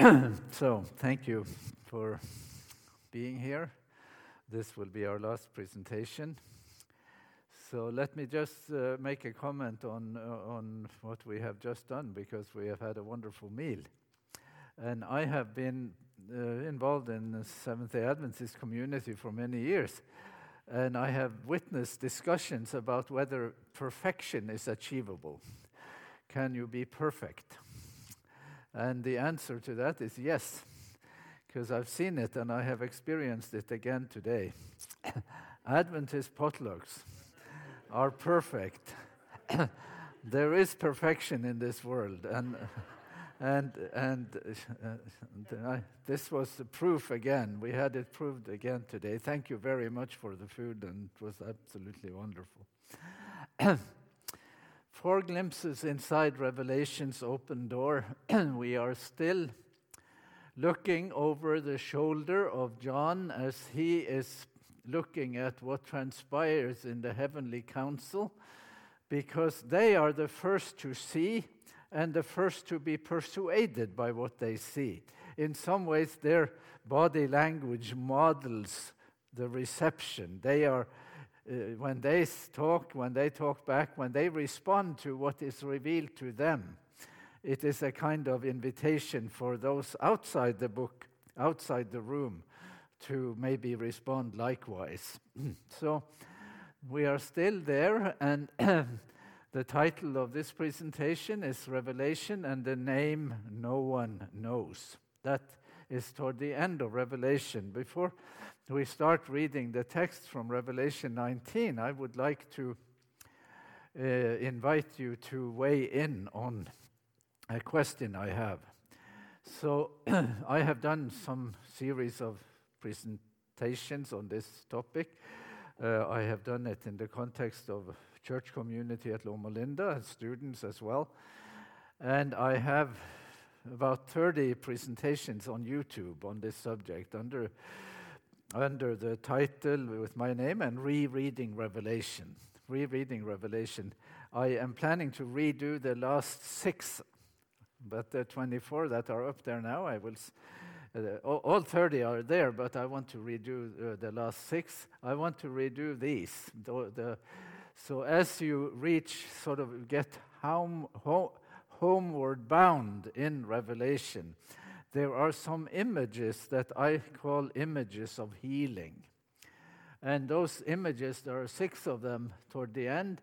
so, thank you for being here. This will be our last presentation. So, let me just uh, make a comment on, uh, on what we have just done because we have had a wonderful meal. And I have been uh, involved in the Seventh day Adventist community for many years. And I have witnessed discussions about whether perfection is achievable. Can you be perfect? And the answer to that is yes, because I've seen it and I have experienced it again today. Adventist potlucks are perfect. there is perfection in this world, and and and uh, this was the proof again. We had it proved again today. Thank you very much for the food, and it was absolutely wonderful. Four glimpses inside Revelation's open door. we are still looking over the shoulder of John as he is looking at what transpires in the heavenly council, because they are the first to see and the first to be persuaded by what they see. In some ways, their body language models the reception. They are uh, when they talk, when they talk back, when they respond to what is revealed to them, it is a kind of invitation for those outside the book, outside the room, to maybe respond likewise. so we are still there, and the title of this presentation is Revelation and the name no one knows. That is toward the end of Revelation. Before we start reading the text from Revelation 19, I would like to uh, invite you to weigh in on a question I have. So, I have done some series of presentations on this topic. Uh, I have done it in the context of church community at Loma Linda and students as well. And I have about 30 presentations on YouTube on this subject under under the title with my name and rereading Revelation. Rereading Revelation. I am planning to redo the last six, but the 24 that are up there now, I will. Uh, all 30 are there, but I want to redo uh, the last six. I want to redo these. The, the, so as you reach, sort of get home, home, homeward bound in Revelation, there are some images that I call images of healing. And those images, there are six of them toward the end.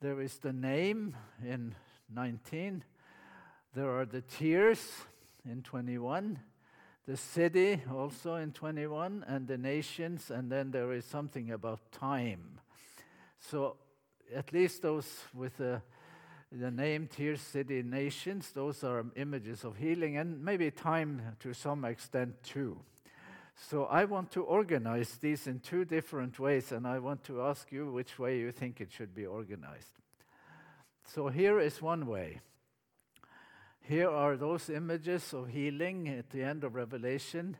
There is the name in 19, there are the tears in 21, the city also in 21, and the nations, and then there is something about time. So, at least those with a the name Tears City Nations, those are images of healing and maybe time to some extent too. So I want to organize these in two different ways, and I want to ask you which way you think it should be organized. So here is one way. Here are those images of healing at the end of Revelation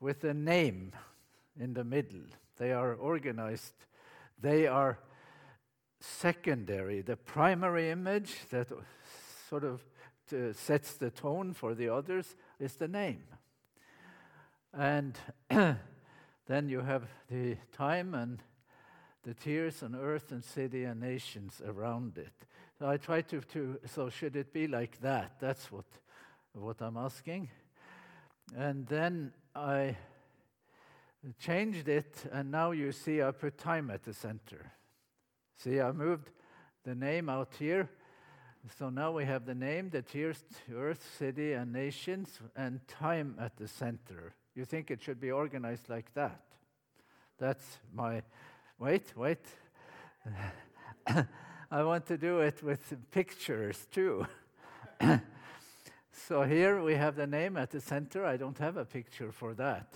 with a name in the middle. They are organized, they are secondary. The primary image that sort of uh, sets the tone for the others is the name. And then you have the time and the tears and earth and city and nations around it. So I try to, to so should it be like that? That's what, what I'm asking. And then I changed it, and now you see I put time at the center. See, I moved the name out here. So now we have the name, the tears, earth, city, and nations, and time at the center. You think it should be organized like that? That's my. Wait, wait. I want to do it with pictures too. so here we have the name at the center. I don't have a picture for that.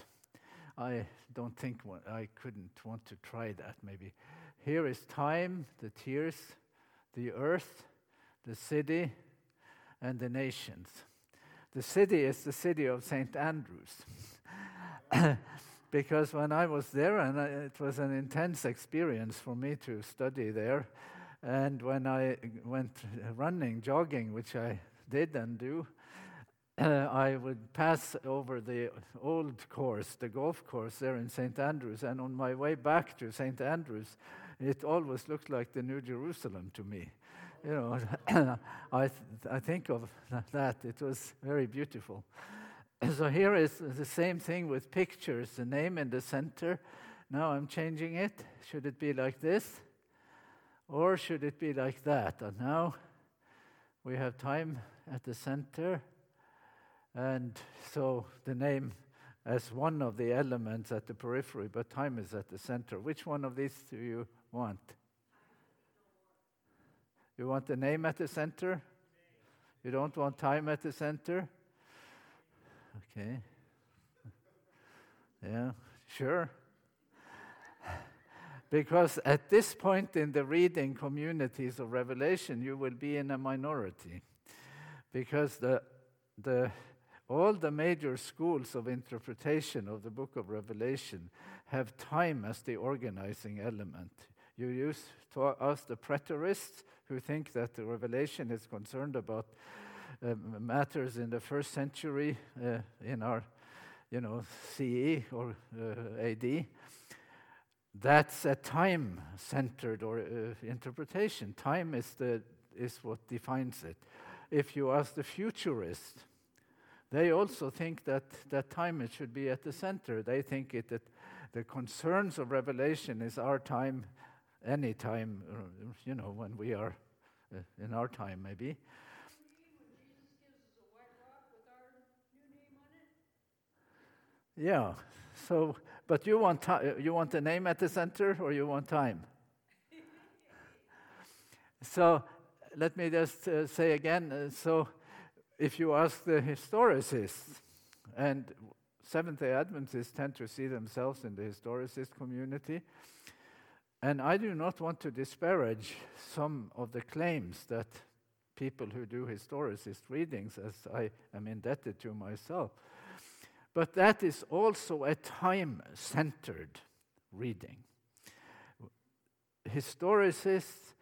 I don't think I couldn't want to try that maybe. Here is time, the tears, the earth, the city, and the nations. The city is the city of St. Andrews. because when I was there, and it was an intense experience for me to study there, and when I went running, jogging, which I did and do, I would pass over the old course, the golf course there in St. Andrews, and on my way back to St. Andrews, it always looked like the New Jerusalem to me. You know, I, th- I think of that. It was very beautiful. So here is the same thing with pictures, the name in the center. Now I'm changing it. Should it be like this? Or should it be like that? And now we have time at the center. And so the name as one of the elements at the periphery, but time is at the center. Which one of these do you want? You want the name at the center? You don't want time at the center? Okay. Yeah, sure. Because at this point in the reading communities of Revelation, you will be in a minority. Because the, the, all the major schools of interpretation of the book of Revelation have time as the organizing element. You use to ask the preterists who think that the Revelation is concerned about uh, matters in the first century uh, in our, you know, CE or uh, AD. That's a time-centered or uh, interpretation. Time is the is what defines it. If you ask the futurists, they also think that that time it should be at the center. They think it that the concerns of Revelation is our time, any time, you know, when we are in our time, maybe. Yeah. So, but you want you want the name at the center, or you want time? so, let me just uh, say again. Uh, so, if you ask the historicists, and Seventh Day Adventists tend to see themselves in the historicist community, and I do not want to disparage some of the claims that people who do historicist readings, as I am indebted to myself but that is also a time centered reading. Historicists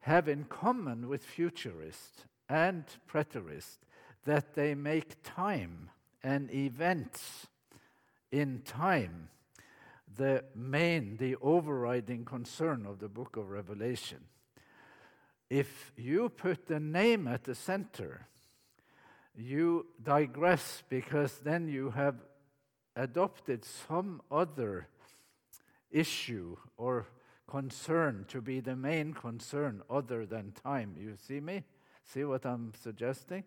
have in common with futurists and preterists that they make time and events in time the main, the overriding concern of the book of Revelation. If you put the name at the center, you digress because then you have adopted some other issue or concern to be the main concern other than time. You see me? See what I'm suggesting?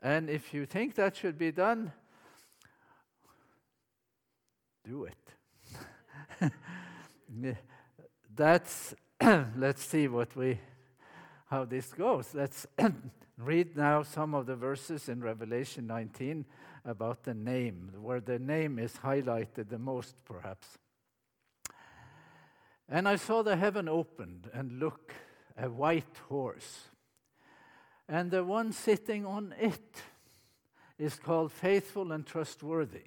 And if you think that should be done, do it. That's let's see what we how this goes. Let's Read now some of the verses in Revelation 19 about the name, where the name is highlighted the most, perhaps. And I saw the heaven opened, and look, a white horse. And the one sitting on it is called faithful and trustworthy.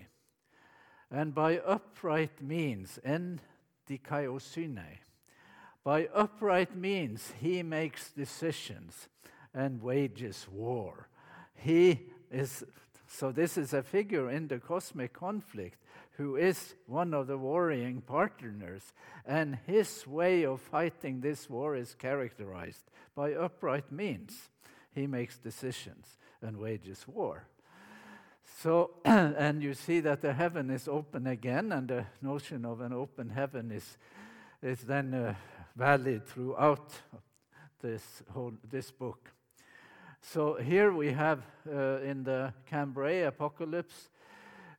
And by upright means, en dikaiosune, by upright means he makes decisions and wages war. He is, so this is a figure in the cosmic conflict who is one of the warring partners, and his way of fighting this war is characterized by upright means. He makes decisions and wages war. So, and you see that the heaven is open again, and the notion of an open heaven is, is then uh, valid throughout this whole this book. So here we have uh, in the Cambrai Apocalypse,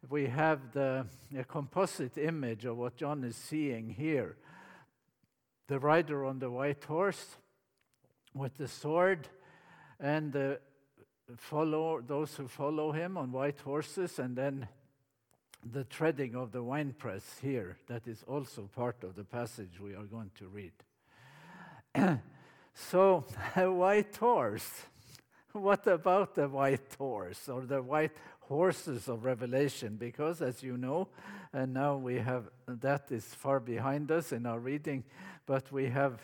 we have the composite image of what John is seeing here. The rider on the white horse with the sword, and the follow those who follow him on white horses, and then the treading of the winepress here. That is also part of the passage we are going to read. so, a white horse what about the white horse or the white horses of Revelation? Because, as you know, and now we have that is far behind us in our reading, but we have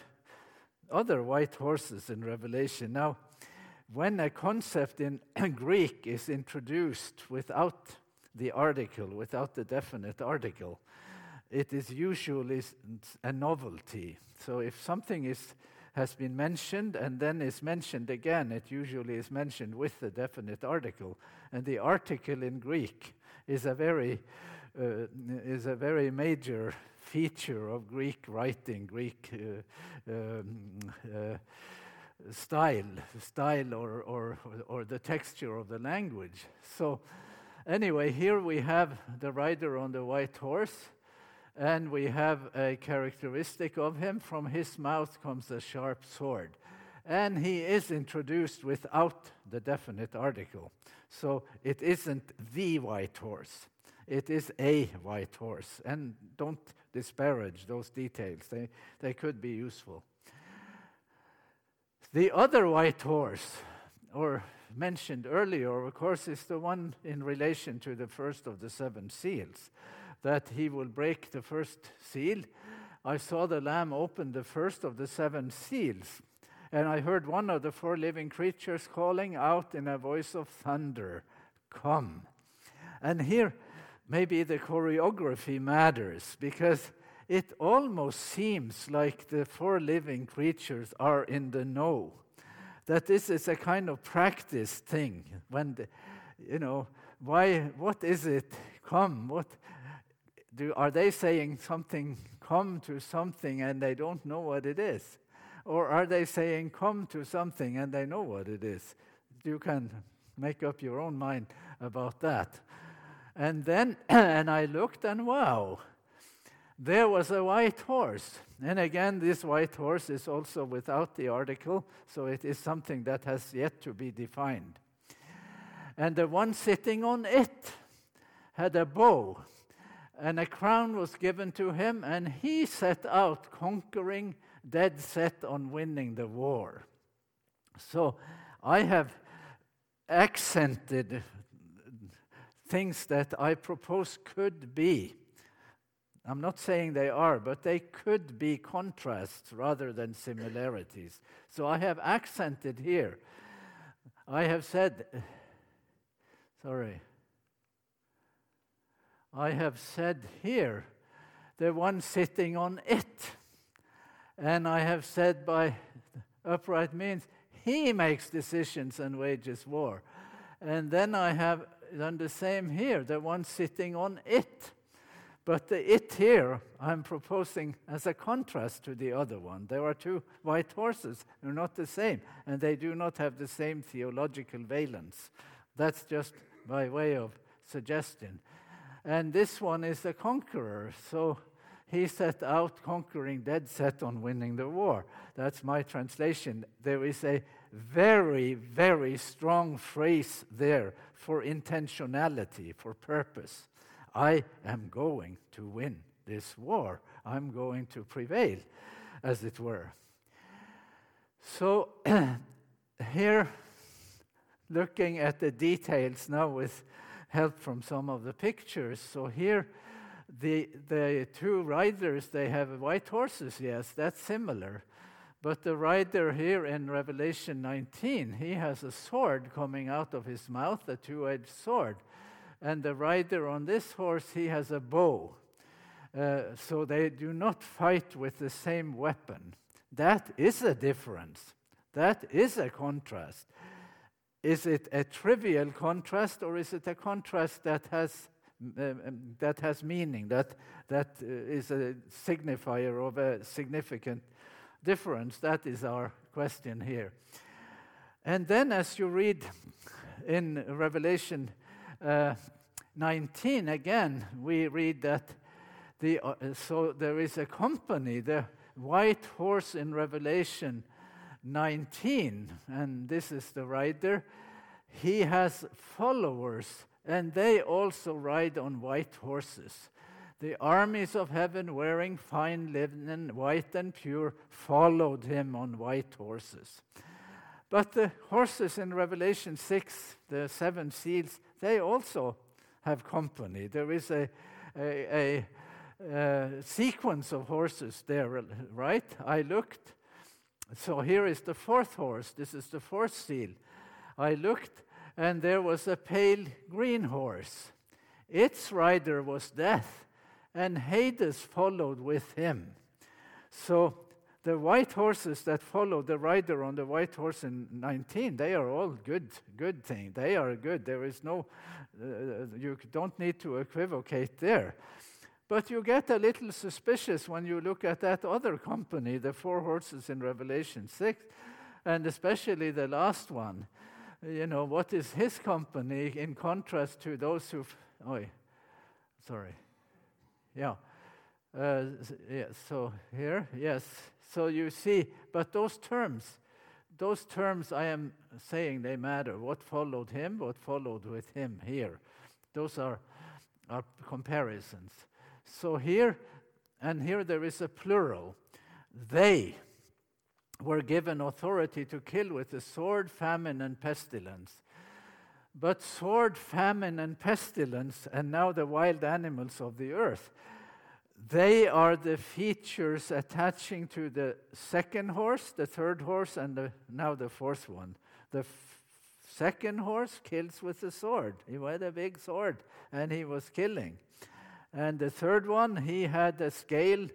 other white horses in Revelation. Now, when a concept in Greek is introduced without the article, without the definite article, it is usually a novelty. So if something is, has been mentioned and then is mentioned again, it usually is mentioned with the definite article. And the article in Greek is a very, uh, is a very major feature of Greek writing, Greek uh, um, uh, style, style or, or, or the texture of the language. So, anyway, here we have the rider on the white horse, and we have a characteristic of him. From his mouth comes a sharp sword. And he is introduced without the definite article. So it isn't the white horse, it is a white horse. And don't disparage those details, they, they could be useful. The other white horse, or mentioned earlier, of course, is the one in relation to the first of the seven seals, that he will break the first seal. I saw the Lamb open the first of the seven seals, and I heard one of the four living creatures calling out in a voice of thunder, Come. And here, maybe the choreography matters because it almost seems like the four living creatures are in the know. That this is a kind of practice thing. When, the, you know, why, what is it? Come, what, do, are they saying something, come to something, and they don't know what it is? Or are they saying, come to something, and they know what it is? You can make up your own mind about that. And then, and I looked, and wow, there was a white horse. And again, this white horse is also without the article, so it is something that has yet to be defined. And the one sitting on it had a bow, and a crown was given to him, and he set out conquering, dead set on winning the war. So I have accented things that I propose could be I'm not saying they are, but they could be contrasts rather than similarities. So I have accented here. I have said, sorry, I have said here, the one sitting on it. And I have said by upright means, he makes decisions and wages war. And then I have done the same here, the one sitting on it. But the it here, I'm proposing as a contrast to the other one. There are two white horses, they're not the same, and they do not have the same theological valence. That's just by way of suggestion. And this one is a conqueror, so he set out conquering, dead set on winning the war. That's my translation. There is a very, very strong phrase there for intentionality, for purpose. I am going to win this war. I'm going to prevail, as it were. So, here, looking at the details now with help from some of the pictures. So, here, the, the two riders, they have white horses, yes, that's similar. But the rider here in Revelation 19, he has a sword coming out of his mouth, a two edged sword and the rider on this horse, he has a bow. Uh, so they do not fight with the same weapon. That is a difference. That is a contrast. Is it a trivial contrast or is it a contrast that has, uh, that has meaning, that, that uh, is a signifier of a significant difference? That is our question here. And then, as you read in Revelation uh, 19, again, we read that the, uh, so there is a company, the white horse in Revelation 19, and this is the rider. He has followers, and they also ride on white horses. The armies of heaven, wearing fine linen, white and pure, followed him on white horses. But the horses in Revelation 6, the seven seals, they also have company. There is a, a, a, a sequence of horses there, right? I looked, so here is the fourth horse. This is the fourth seal. I looked, and there was a pale green horse. Its rider was death, and Hades followed with him. So the white horses that follow the rider on the white horse in 19, they are all good, good thing. They are good. There is no, uh, you don't need to equivocate there. But you get a little suspicious when you look at that other company, the four horses in Revelation 6, and especially the last one. You know, what is his company in contrast to those who've. Oh, sorry. Yeah. Uh, yeah. So here, yes. So you see, but those terms, those terms I am saying they matter. What followed him, what followed with him here. Those are, are comparisons. So here, and here there is a plural. They were given authority to kill with the sword, famine, and pestilence. But sword, famine, and pestilence, and now the wild animals of the earth, they are the features attaching to the second horse, the third horse, and the, now the fourth one. The f- second horse kills with the sword. He had a big sword and he was killing. And the third one, he had a scale,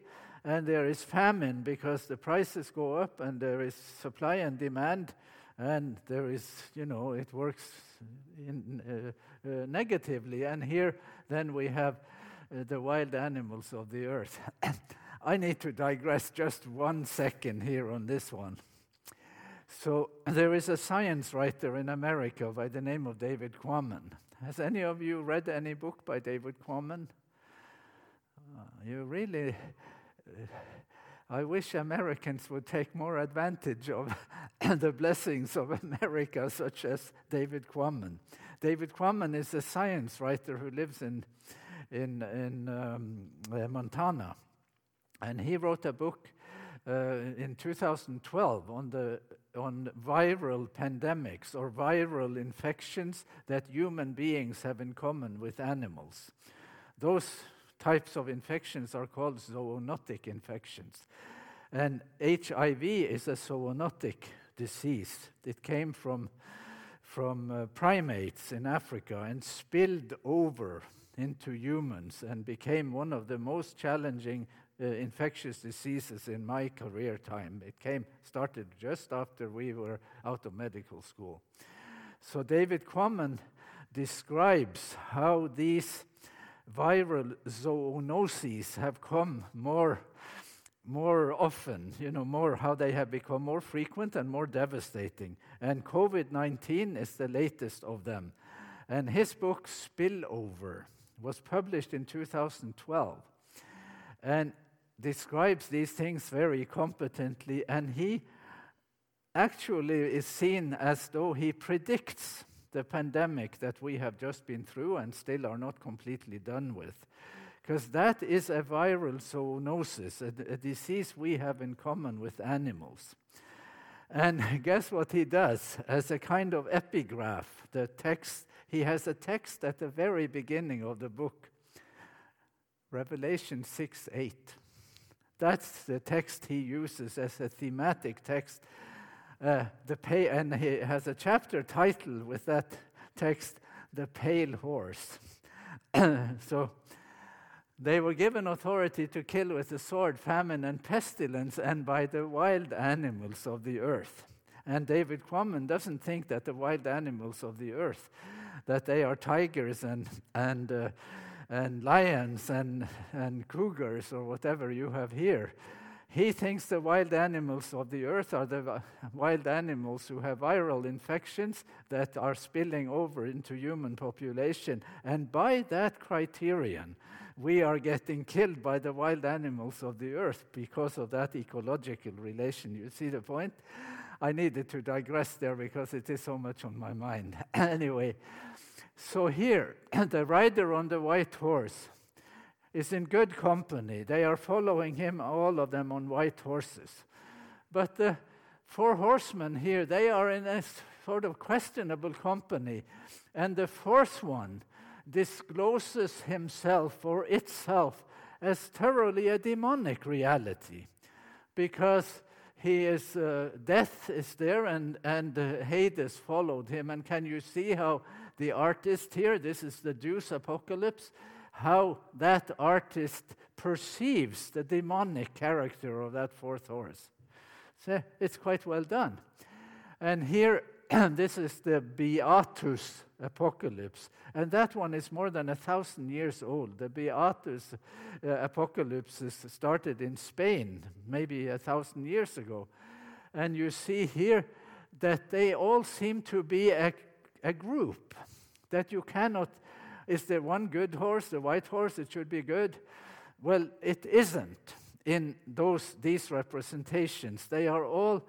and there is famine because the prices go up and there is supply and demand, and there is, you know, it works in, uh, uh, negatively. And here, then we have the wild animals of the earth. I need to digress just one second here on this one. So, there is a science writer in America by the name of David Quammen. Has any of you read any book by David Quammen? Uh, you really. Uh, I wish Americans would take more advantage of the blessings of America, such as David Quammen. David Quammen is a science writer who lives in in, in um, uh, Montana. And he wrote a book uh, in 2012 on, the, on viral pandemics or viral infections that human beings have in common with animals. Those types of infections are called zoonotic infections. And HIV is a zoonotic disease. It came from, from uh, primates in Africa and spilled over into humans and became one of the most challenging uh, infectious diseases in my career time. It came started just after we were out of medical school. So David Quammen describes how these viral zoonoses have come more more often, you know, more how they have become more frequent and more devastating. And COVID 19 is the latest of them. And his book, Spillover, was published in 2012 and describes these things very competently. And he actually is seen as though he predicts the pandemic that we have just been through and still are not completely done with. Because that is a viral zoonosis, a, a disease we have in common with animals. And guess what he does? As a kind of epigraph, the text he has a text at the very beginning of the book, Revelation 6 8. That's the text he uses as a thematic text. Uh, the pay, and he has a chapter title with that text, The Pale Horse. so they were given authority to kill with the sword, famine, and pestilence, and by the wild animals of the earth. And David Quammen doesn't think that the wild animals of the earth that they are tigers and, and, uh, and lions and, and cougars or whatever you have here. He thinks the wild animals of the earth are the wild animals who have viral infections that are spilling over into human population. And by that criterion, we are getting killed by the wild animals of the earth because of that ecological relation. You see the point? I needed to digress there because it is so much on my mind. anyway, so here, the rider on the white horse is in good company. They are following him, all of them on white horses. But the four horsemen here, they are in a sort of questionable company. And the fourth one discloses himself or itself as thoroughly a demonic reality because he is uh, death is there and and uh, hades followed him and can you see how the artist here this is the Douce apocalypse how that artist perceives the demonic character of that fourth horse so it's quite well done and here this is the beatus apocalypse and that one is more than a thousand years old. The Beatus uh, apocalypse started in Spain maybe a thousand years ago. And you see here that they all seem to be a, a group, that you cannot. Is there one good horse, the white horse? It should be good. Well, it isn't in those these representations. They are all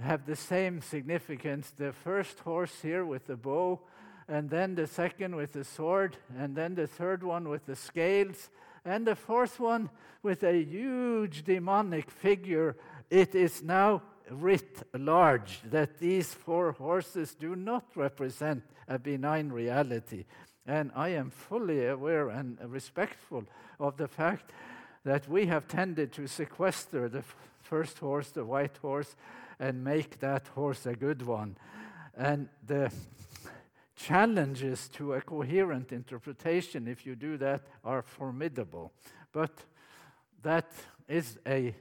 have the same significance. The first horse here with the bow and then the second with the sword, and then the third one with the scales, and the fourth one with a huge demonic figure. It is now writ large that these four horses do not represent a benign reality. And I am fully aware and respectful of the fact that we have tended to sequester the first horse, the white horse, and make that horse a good one. And the challenges to a coherent interpretation, if you do that, are formidable. But that is a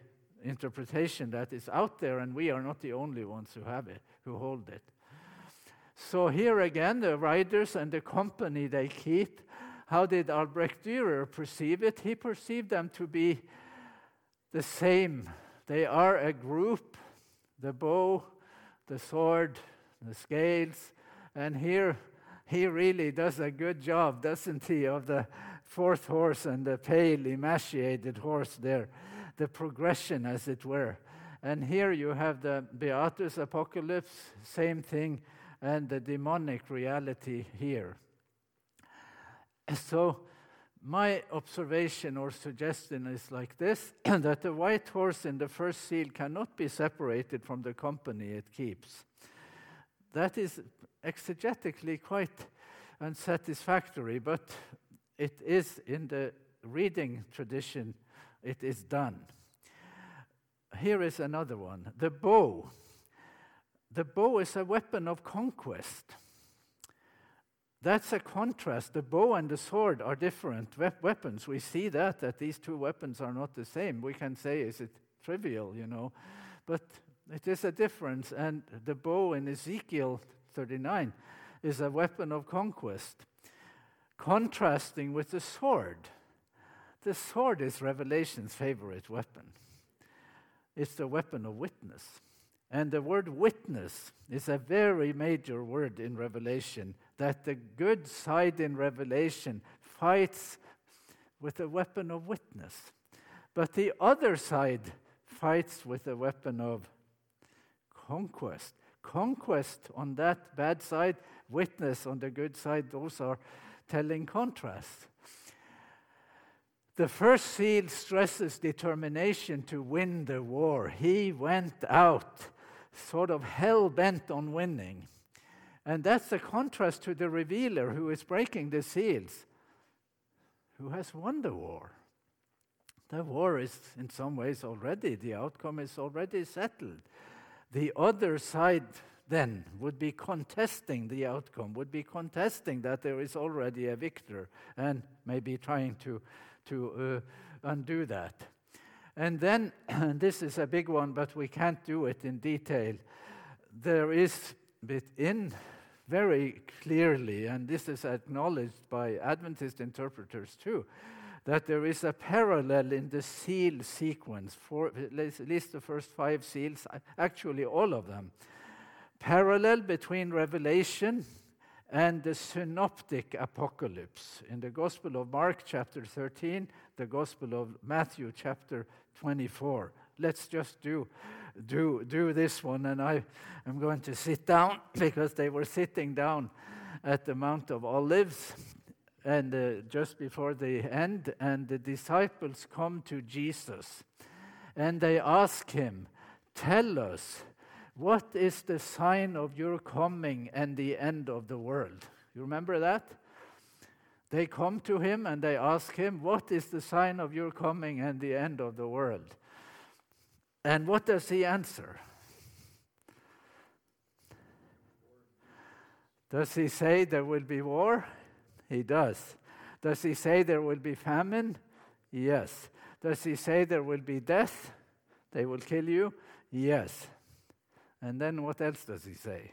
interpretation that is out there, and we are not the only ones who have it, who hold it. So here again, the writers and the company they keep, how did Albrecht Dürer perceive it? He perceived them to be the same. They are a group, the bow, the sword, the scales, and here he really does a good job, doesn't he, of the fourth horse and the pale emaciated horse there, the progression, as it were. And here you have the Beatus Apocalypse, same thing, and the demonic reality here. So, my observation or suggestion is like this that the white horse in the first seal cannot be separated from the company it keeps. That is exegetically quite unsatisfactory, but it is in the reading tradition, it is done. Here is another one the bow. The bow is a weapon of conquest. That's a contrast. The bow and the sword are different weapons. We see that, that these two weapons are not the same. We can say, is it trivial, you know? But it is a difference. And the bow in Ezekiel 39 is a weapon of conquest, contrasting with the sword. The sword is Revelation's favorite weapon. It's the weapon of witness. And the word witness is a very major word in Revelation, that the good side in Revelation fights with a weapon of witness. But the other side fights with a weapon of conquest. Conquest on that bad side, witness on the good side, those are telling contrasts. The first seal stresses determination to win the war. He went out sort of hell bent on winning. And that's a contrast to the revealer who is breaking the seals, who has won the war. The war is, in some ways, already, the outcome is already settled. The other side then would be contesting the outcome, would be contesting that there is already a victor, and maybe trying to, to uh, undo that. And then, and this is a big one, but we can't do it in detail. There is within very clearly, and this is acknowledged by Adventist interpreters too, that there is a parallel in the seal sequence, for at least the first five seals, actually all of them. Parallel between Revelation and the synoptic apocalypse. In the Gospel of Mark, chapter 13, the Gospel of Matthew, chapter 24. Let's just do, do, do this one, and I am going to sit down because they were sitting down at the Mount of Olives and uh, just before the end, and the disciples come to Jesus and they ask him, Tell us, what is the sign of your coming and the end of the world? You remember that? They come to him and they ask him, What is the sign of your coming and the end of the world? And what does he answer? Does he say there will be war? He does. Does he say there will be famine? Yes. Does he say there will be death? They will kill you? Yes. And then what else does he say?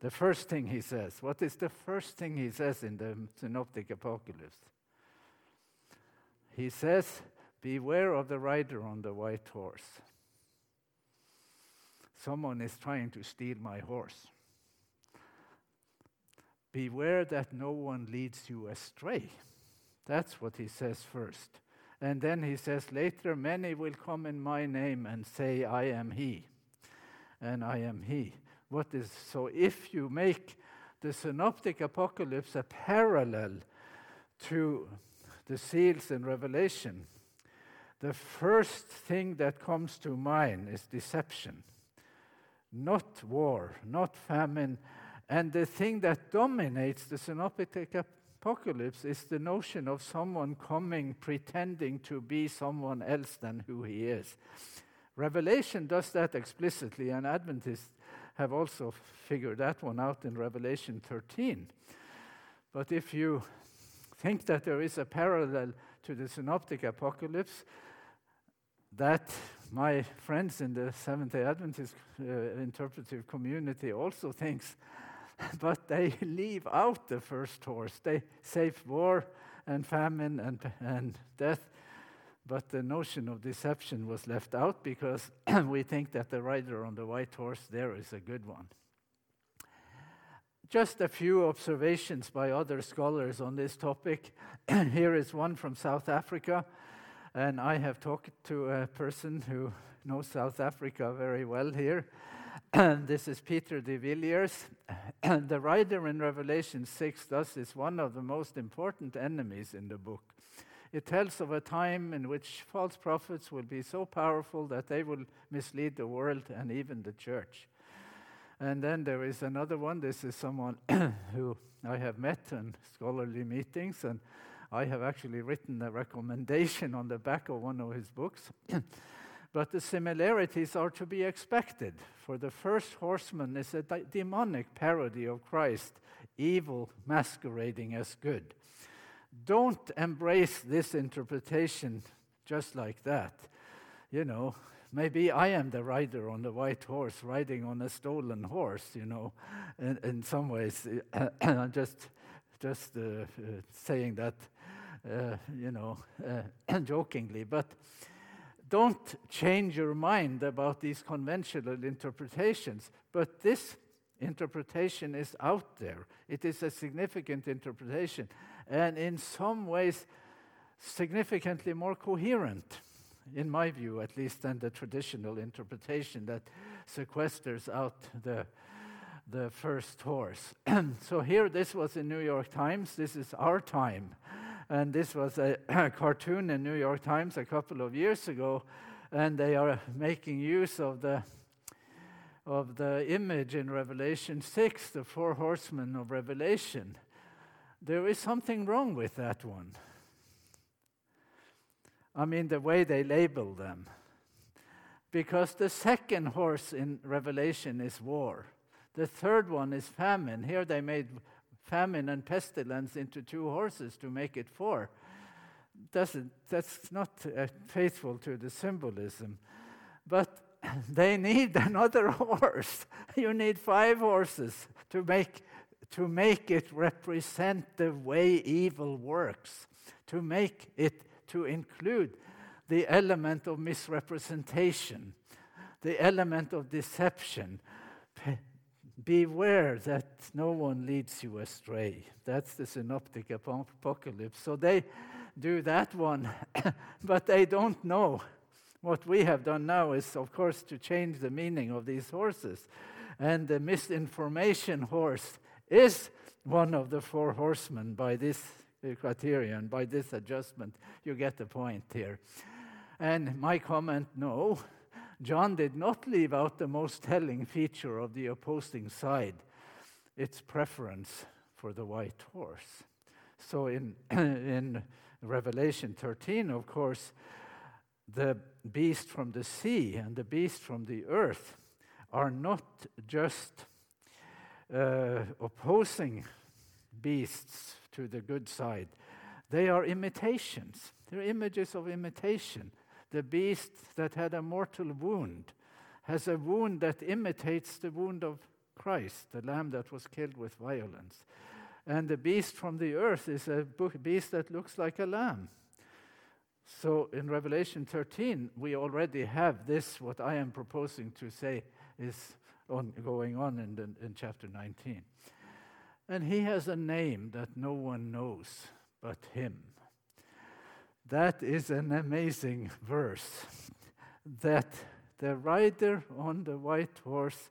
The first thing he says. What is the first thing he says in the Synoptic Apocalypse? He says, Beware of the rider on the white horse. Someone is trying to steal my horse. Beware that no one leads you astray. That's what he says first. And then he says later, Many will come in my name and say, I am he, and I am he. What is so? If you make the synoptic apocalypse a parallel to the seals in Revelation, the first thing that comes to mind is deception not war, not famine. And the thing that dominates the synoptic apocalypse is the notion of someone coming pretending to be someone else than who he is. Revelation does that explicitly, and Adventists have also figured that one out in Revelation 13. But if you think that there is a parallel to the synoptic apocalypse, that my friends in the Seventh day Adventist uh, interpretive community also thinks, but they leave out the first horse. They save war and famine and, and death, but the notion of deception was left out because we think that the rider on the white horse there is a good one. Just a few observations by other scholars on this topic. Here is one from South Africa. And I have talked to a person who knows South Africa very well here. This is Pieter de Villiers. And the writer in Revelation 6 thus is one of the most important enemies in the book. It tells of a time in which false prophets will be so powerful that they will mislead the world and even the church. And then there is another one. This is someone who I have met in scholarly meetings, and I have actually written a recommendation on the back of one of his books. But the similarities are to be expected, for the first horseman is a de- demonic parody of Christ, evil masquerading as good. Don't embrace this interpretation just like that. You know, maybe I am the rider on the white horse, riding on a stolen horse, you know, in, in some ways. I'm just, just uh, uh, saying that uh, you know, uh, jokingly. But don't change your mind about these conventional interpretations. But this interpretation is out there. It is a significant interpretation, and in some ways, significantly more coherent, in my view at least, than the traditional interpretation that sequesters out the, the first horse. so here, this was in New York Times. This is our time. And this was a, cartoon in New York Times a couple of years ago, and they are making use of the of the image in Revelation 6, the four horsemen of Revelation. There is something wrong with that one. I mean, the way they label them. Because the second horse in Revelation is war, the third one is famine. Here they made famine and pestilence into two horses to make it four. Doesn't, that's not uh, faithful to the symbolism. But they need another horse. You need five horses to make, to make it represent the way evil works, to make it to include the element of misrepresentation, the element of deception, Beware that no one leads you astray. That's the synoptic apocalypse. So they do that one, but they don't know. What we have done now is, of course, to change the meaning of these horses. And the misinformation horse is one of the four horsemen by this criterion, by this adjustment. You get the point here. And my comment no, John did not leave out the most telling feature of the opposing side its preference for the white horse. So in, in Revelation 13, of course, the beast from the sea and the beast from the earth are not just uh, opposing beasts to the good side, they are imitations. They're images of imitation. The beast that had a mortal wound has a wound that imitates the wound of Christ, the lamb that was killed with violence. And the beast from the earth is a beast that looks like a lamb. So in Revelation 13, we already have this, what I am proposing to say is on, going on in, the, in chapter 19. And he has a name that no one knows but him. That is an amazing verse. That the rider on the white horse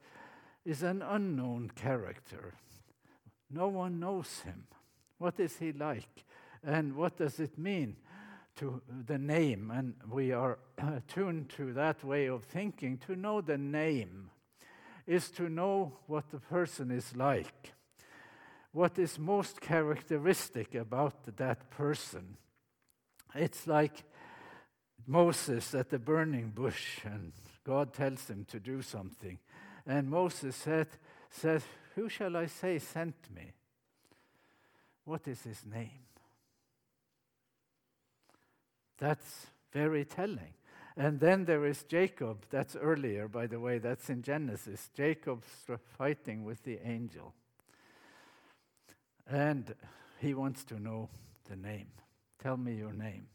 is an unknown character. No one knows him. What is he like? And what does it mean to the name? And we are tuned to that way of thinking. To know the name is to know what the person is like, what is most characteristic about that person. It's like Moses at the burning bush, and God tells him to do something. And Moses said, said, Who shall I say sent me? What is his name? That's very telling. And then there is Jacob. That's earlier, by the way. That's in Genesis. Jacob fighting with the angel. And he wants to know the name. Tell me your name.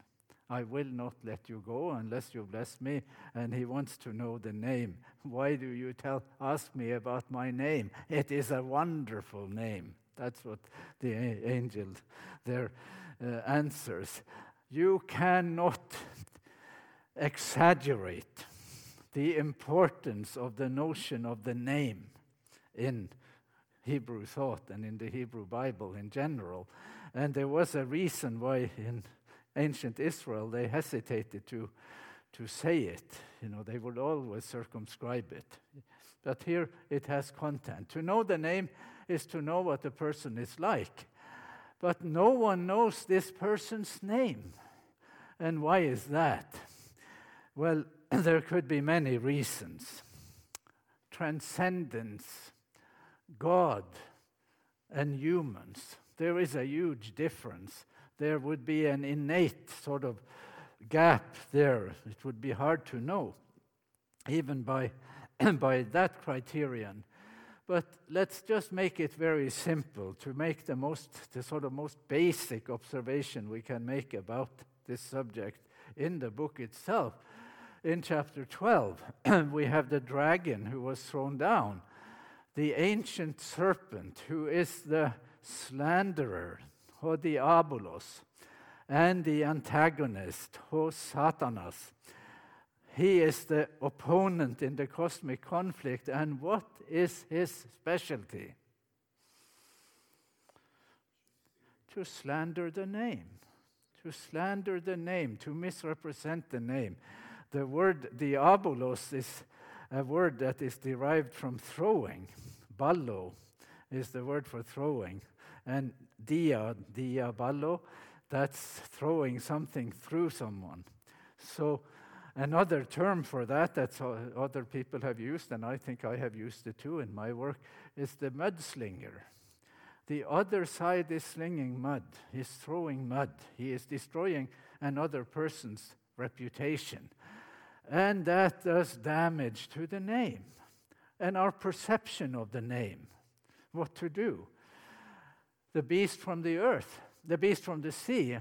I will not let you go unless you bless me. And he wants to know the name. Why do you tell, ask me about my name? It is a wonderful name. That's what the angel there uh, answers. You cannot exaggerate the importance of the notion of the name in Hebrew thought and in the Hebrew Bible in general. And there was a reason why in ancient Israel they hesitated to, to say it. You know, they would always circumscribe it. But here it has content. To know the name is to know what the person is like. But no one knows this person's name. And why is that? Well, there could be many reasons. Transcendence, God, and humans. There is a huge difference. There would be an innate sort of gap there. It would be hard to know, even by, by that criterion. But let's just make it very simple to make the most, the sort of most basic observation we can make about this subject in the book itself. In chapter 12, we have the dragon who was thrown down, the ancient serpent who is the slanderer, or diabolos, and the antagonist, or Satanas. He is the opponent in the cosmic conflict, and what is his specialty? To slander the name to slander the name, to misrepresent the name. The word diabolos is a word that is derived from throwing. Ballo is the word for throwing. And dia, diaballo, that's throwing something through someone. So another term for that that other people have used, and I think I have used it too in my work, is the mudslinger. The other side is slinging mud. He's throwing mud. He is destroying another person's reputation. And that does damage to the name and our perception of the name. What to do? The beast from the earth, the beast from the sea,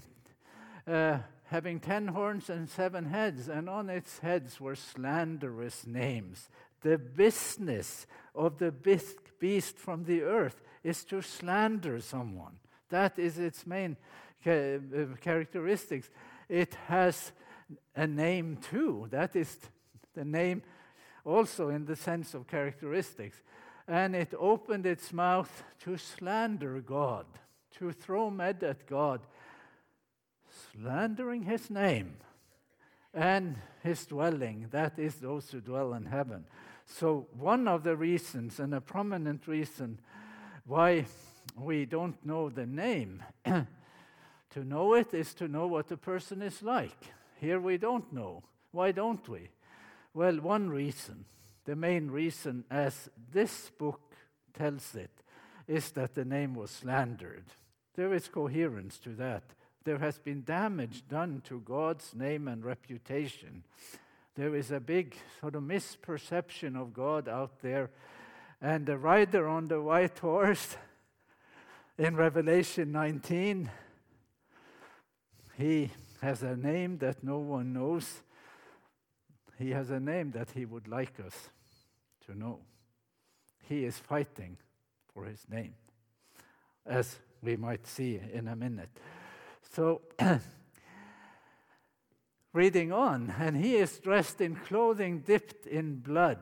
uh, having ten horns and seven heads, and on its heads were slanderous names. The business of the beast from the earth is to slander someone. That is its main uh, characteristics. It has a name too. That is the name also in the sense of characteristics. And it opened its mouth to slander God, to throw mud at God, slandering his name and his dwelling. That is those who dwell in heaven. So, one of the reasons, and a prominent reason, why we don't know the name. to know it is to know what the person is like. Here we don't know. Why don't we? Well, one reason, the main reason, as this book tells it, is that the name was slandered. There is coherence to that. There has been damage done to God's name and reputation. There is a big sort of misperception of God out there. And the rider on the white horse in Revelation 19, he has a name that no one knows. He has a name that he would like us to know. He is fighting for his name, as we might see in a minute. So, reading on, and he is dressed in clothing dipped in blood,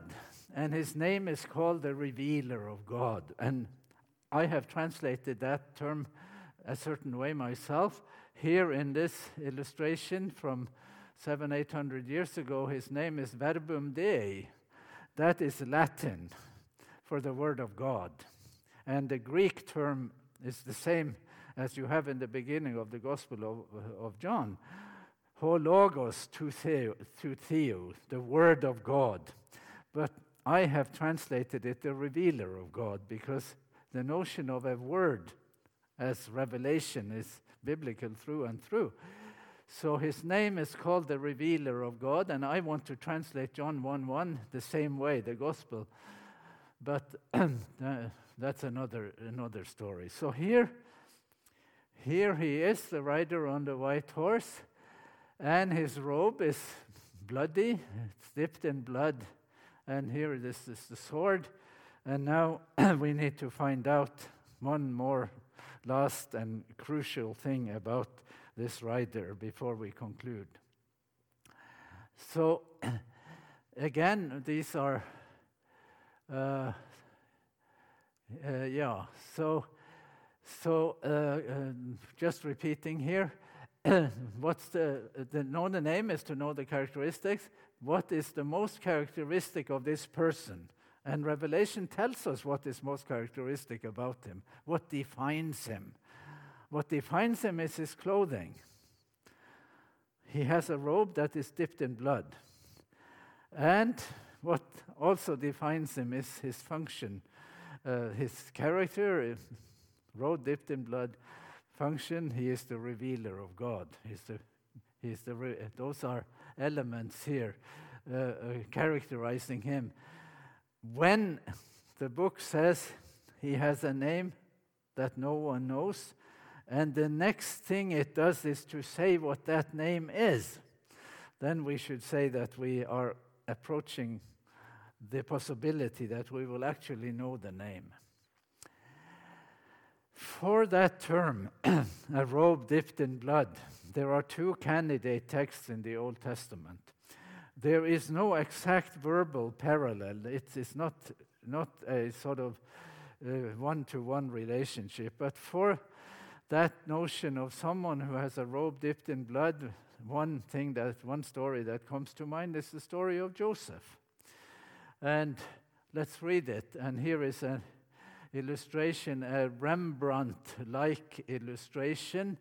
and his name is called the Revealer of God. And I have translated that term a certain way myself. Here in this illustration from seven, eight hundred years ago, his name is Verbum Dei. That is Latin for the Word of God. And the Greek term is the same as you have in the beginning of the Gospel of, of John. Ho logos to theo, to theo, the Word of God. But I have translated it the revealer of God because the notion of a word as revelation is biblical through and through. So his name is called the revealer of God, and I want to translate John 1 1 the same way, the gospel. But uh, that's another, another story. So here, here he is, the rider on the white horse, and his robe is bloody, it's dipped in blood. And here this is the sword. And now we need to find out one more last and crucial thing about this rider before we conclude. So, again, these are, uh, uh, yeah, so, so uh, uh just repeating here. What's the, the know the name is to know the characteristics. What is the most characteristic of this person? And Revelation tells us what is most characteristic about him, what defines him. What defines him is his clothing. He has a robe that is dipped in blood. And what also defines him is his function, uh, his character, robe dipped in blood, function. He is the revealer of God. He's the, he's the re- those are elements here uh, uh, characterizing him. When the book says he has a name that no one knows, and the next thing it does is to say what that name is, then we should say that we are approaching the possibility that we will actually know the name. For that term, a robe dipped in blood, there are two candidate texts in the Old Testament. There is no exact verbal parallel. It is not, not a sort of one to one relationship. But for that notion of someone who has a robe dipped in blood, one thing that, one story that comes to mind is the story of Joseph. And let's read it. And here is an illustration, a Rembrandt like illustration,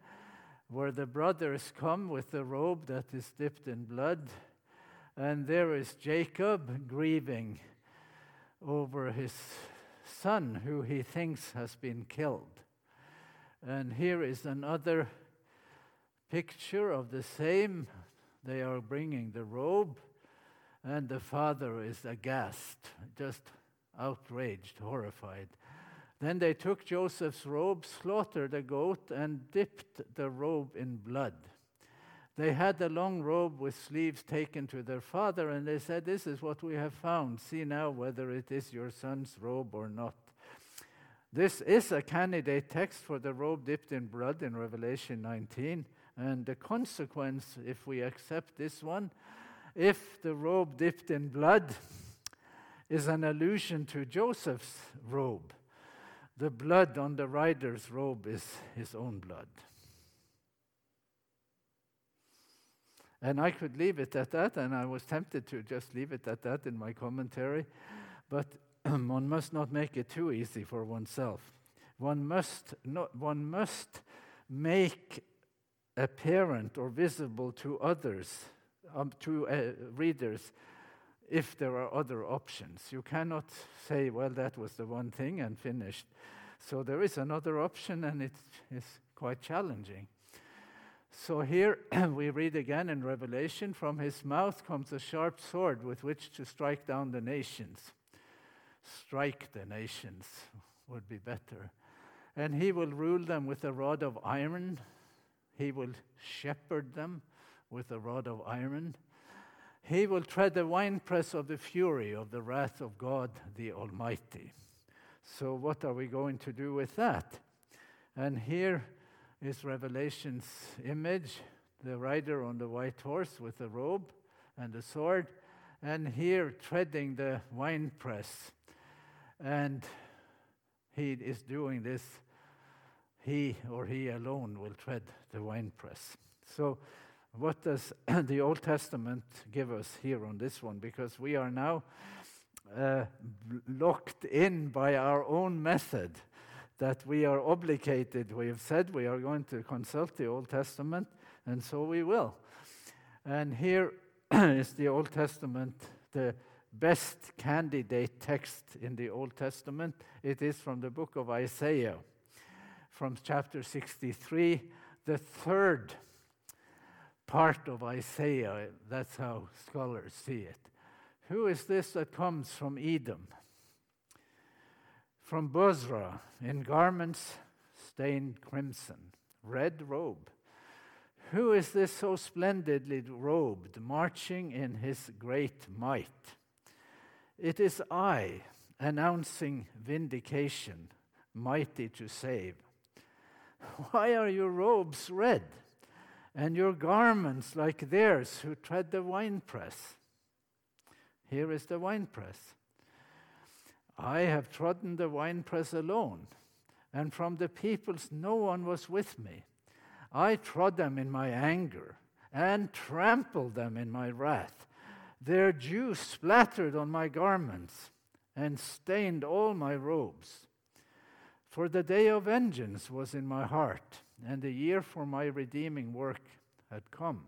where the brothers come with the robe that is dipped in blood and there is Jacob grieving over his son who he thinks has been killed. And here is another picture of the same. They are bringing the robe, and the father is aghast, just outraged, horrified. Then they took Joseph's robe, slaughtered a goat, and dipped the robe in blood. They had the long robe with sleeves taken to their father, and they said, This is what we have found. See now whether it is your son's robe or not. This is a candidate text for the robe dipped in blood in Revelation 19. And the consequence, if we accept this one, if the robe dipped in blood is an allusion to Joseph's robe, the blood on the rider's robe is his own blood. And I could leave it at that, and I was tempted to just leave it at that in my commentary. But one must not make it too easy for oneself. One must, not, one must make apparent or visible to others um, to uh, readers if there are other options. You cannot say, well, that was the one thing and finished. So there is another option, and it is quite challenging. So here we read again in Revelation from his mouth comes a sharp sword with which to strike down the nations. Strike the nations would be better. And he will rule them with a rod of iron. He will shepherd them with a rod of iron. He will tread the winepress of the fury of the wrath of God the Almighty. So, what are we going to do with that? And here is Revelation's image the rider on the white horse with a robe and a sword, and here treading the winepress. And he is doing this, he or he alone will tread the winepress. So, what does the Old Testament give us here on this one? Because we are now uh, locked in by our own method that we are obligated. We have said we are going to consult the Old Testament, and so we will. And here is the Old Testament, the best candidate text in the Old Testament. It is from the book of Isaiah, from chapter 63, the third part of Isaiah. That's how scholars see it. Who is this that comes from Edom? From Bozrah, in garments stained crimson, red robe. Who is this so splendidly robed, marching in his great might? It is I, announcing vindication, mighty to save. Why are your robes red? and your garments like theirs who tread the winepress. Here is the winepress. I have trodden the winepress alone, and from the peoples no one was with me. I trod them in my anger and trampled them in my wrath. Their juice splattered on my garments and stained all my robes. For the day of vengeance was in my heart and the year for my redeeming work had come.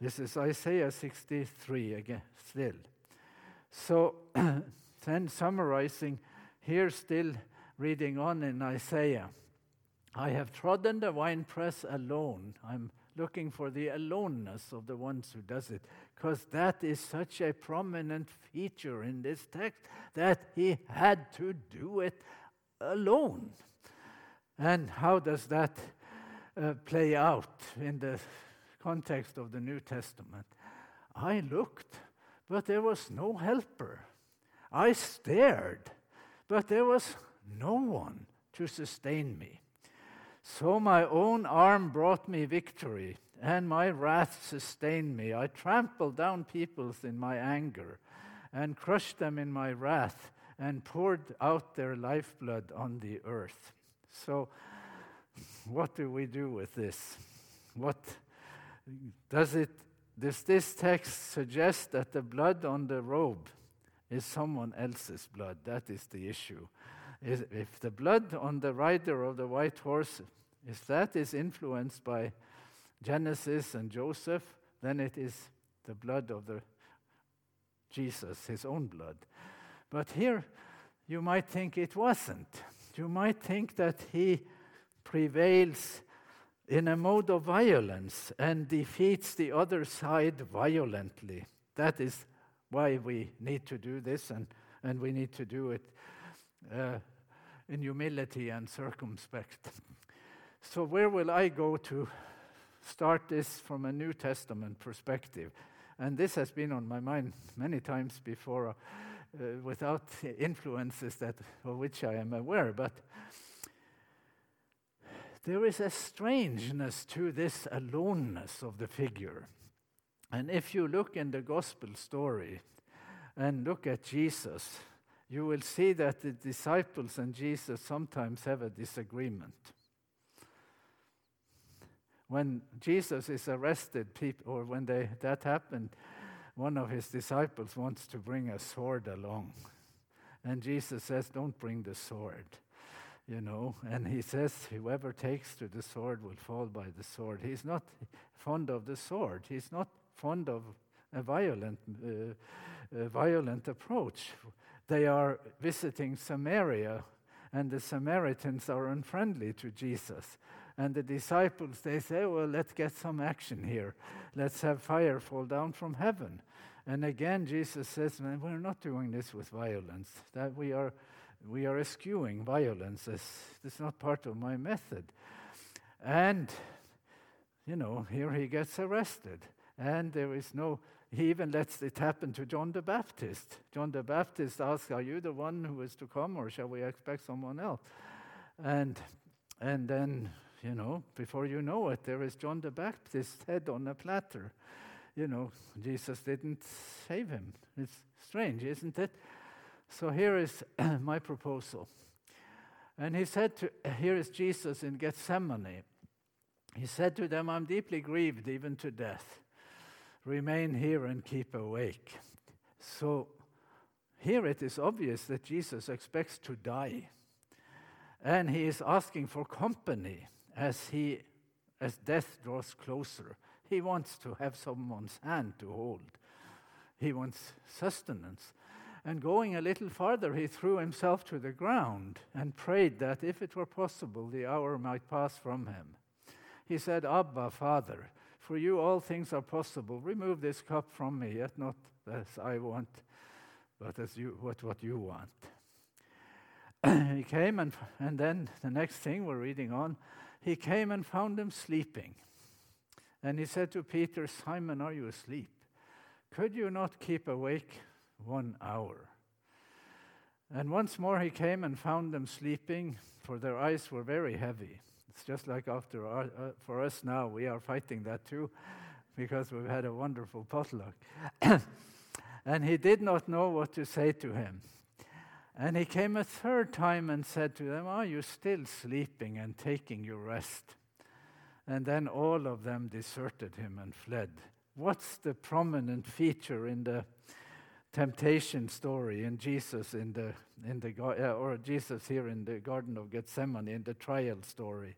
This is Isaiah 63 again, still. So, then summarizing, here still reading on in Isaiah. I have trodden the winepress alone. I'm looking for the aloneness of the ones who does it, because that is such a prominent feature in this text that he had to do it alone. And how does that uh, play out in the context of the New Testament? I looked, but there was no helper. I stared, but there was no one to sustain me. So my own arm brought me victory, and my wrath sustained me. I trampled down peoples in my anger, and crushed them in my wrath, and poured out their lifeblood on the earth. So what do we do with this? What does it does this text suggest that the blood on the robe is someone else's blood? That is the issue. Is, if the blood on the rider of the white horse, if that is influenced by Genesis and Joseph, then it is the blood of the Jesus, his own blood. But here you might think it wasn't. You might think that he prevails in a mode of violence and defeats the other side violently. That is why we need to do this, and, and we need to do it uh, in humility and circumspect. So, where will I go to start this from a New Testament perspective? And this has been on my mind many times before, uh, without influences that of which I am aware. But there is a strangeness to this aloneness of the figure. And if you look in the gospel story and look at Jesus, you will see that the disciples and Jesus sometimes have a disagreement. When Jesus is arrested, people, or when they, that happened, one of his disciples wants to bring a sword along. And Jesus says, Don't bring the sword you know, and he says, Whoever takes to the sword will fall by the sword. He's not fond of the sword. He's not fond of a violent, uh, a violent approach. They are visiting Samaria, and the Samaritans are unfriendly to Jesus. And the disciples, they say, Well, let's get some action here. Let's have fire fall down from heaven. And again, Jesus says, Man, we're not doing this with violence. That we are, we are eschewing violence. It's not part of my method. And, you know, here he gets arrested. And there is no, he even lets it happen to John the Baptist. John the Baptist asks, Are you the one who is to come, or shall we expect someone else? And, and then, you know, before you know it, there is John the Baptist's head on a platter. You know, Jesus didn't save him. It's strange, isn't it? So here is my proposal. And he said to, here is Jesus in Gethsemane. He said to them, I'm deeply grieved even to death. Remain here and keep awake. So here it is obvious that Jesus expects to die. And he is asking for company as, he, as death draws closer. He wants to have someone's hand to hold. He wants sustenance. And going a little farther, he threw himself to the ground and prayed that if it were possible, the hour might pass from him. He said, Abba, Father, for you all things are possible. Remove this cup from me, yet not as I want, but as you, what, what you want. he came, and, and then the next thing we're reading on, he came and found them sleeping. And he said to Peter, Simon, are you asleep? Could you not keep awake one hour. And once more he came and found them sleeping, for their eyes were very heavy. It's just like after our, uh, for us now, we are fighting that too, because we've had a wonderful potluck. and he did not know what to say to him. And he came a third time and said to them, Are you still sleeping and taking your rest? And then all of them deserted him and fled. What's the prominent feature in the temptation story in Jesus in the in the uh, or Jesus here in the Garden of Gethsemane in the trial story.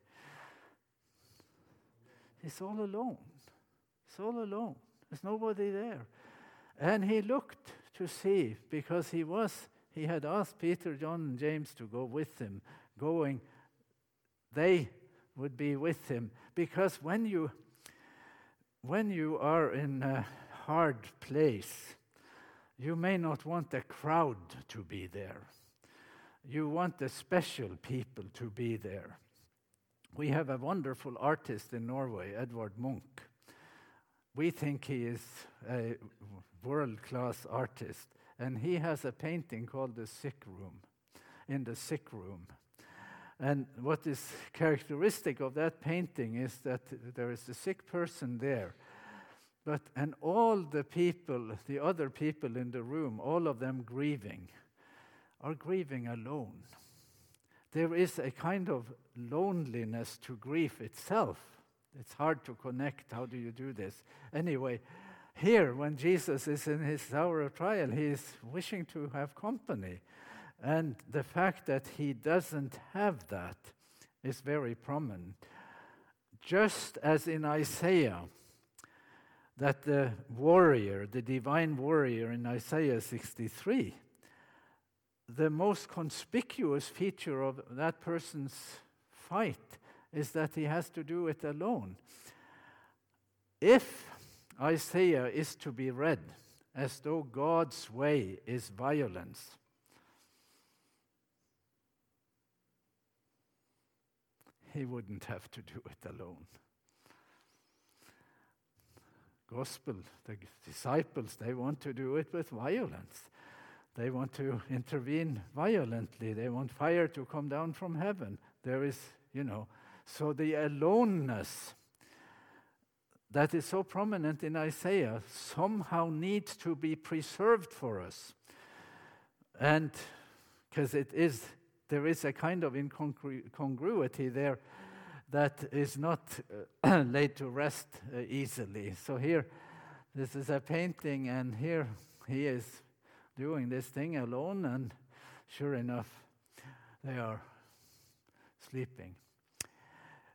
He's all alone. He's all alone. There's nobody there. And he looked to see because he was he had asked Peter, John, and James to go with him, going they would be with him because when you when you are in a hard place you may not want a crowd to be there. You want the special people to be there. We have a wonderful artist in Norway, Edvard Munch. We think he is a world class artist, and he has a painting called The Sick Room, in the sick room. And what is characteristic of that painting is that there is a sick person there but, and all the people, the other people in the room, all of them grieving, are grieving alone. There is a kind of loneliness to grief itself. It's hard to connect. How do you do this? Anyway, here, when Jesus is in his hour of trial, he is wishing to have company. And the fact that he doesn't have that is very prominent. Just as in Isaiah, that the warrior, the divine warrior in Isaiah 63, the most conspicuous feature of that person's fight is that he has to do it alone. If Isaiah is to be read as though God's way is violence, he wouldn't have to do it alone gospel, the disciples, they want to do it with violence. They want to intervene violently. They want fire to come down from heaven. There is, you know, so the aloneness that is so prominent in Isaiah somehow needs to be preserved for us. And because it is, there is a kind of incongruity there that is not uh, laid to rest uh, easily. So here, this is a painting, and here he is doing this thing alone, and sure enough, they are sleeping.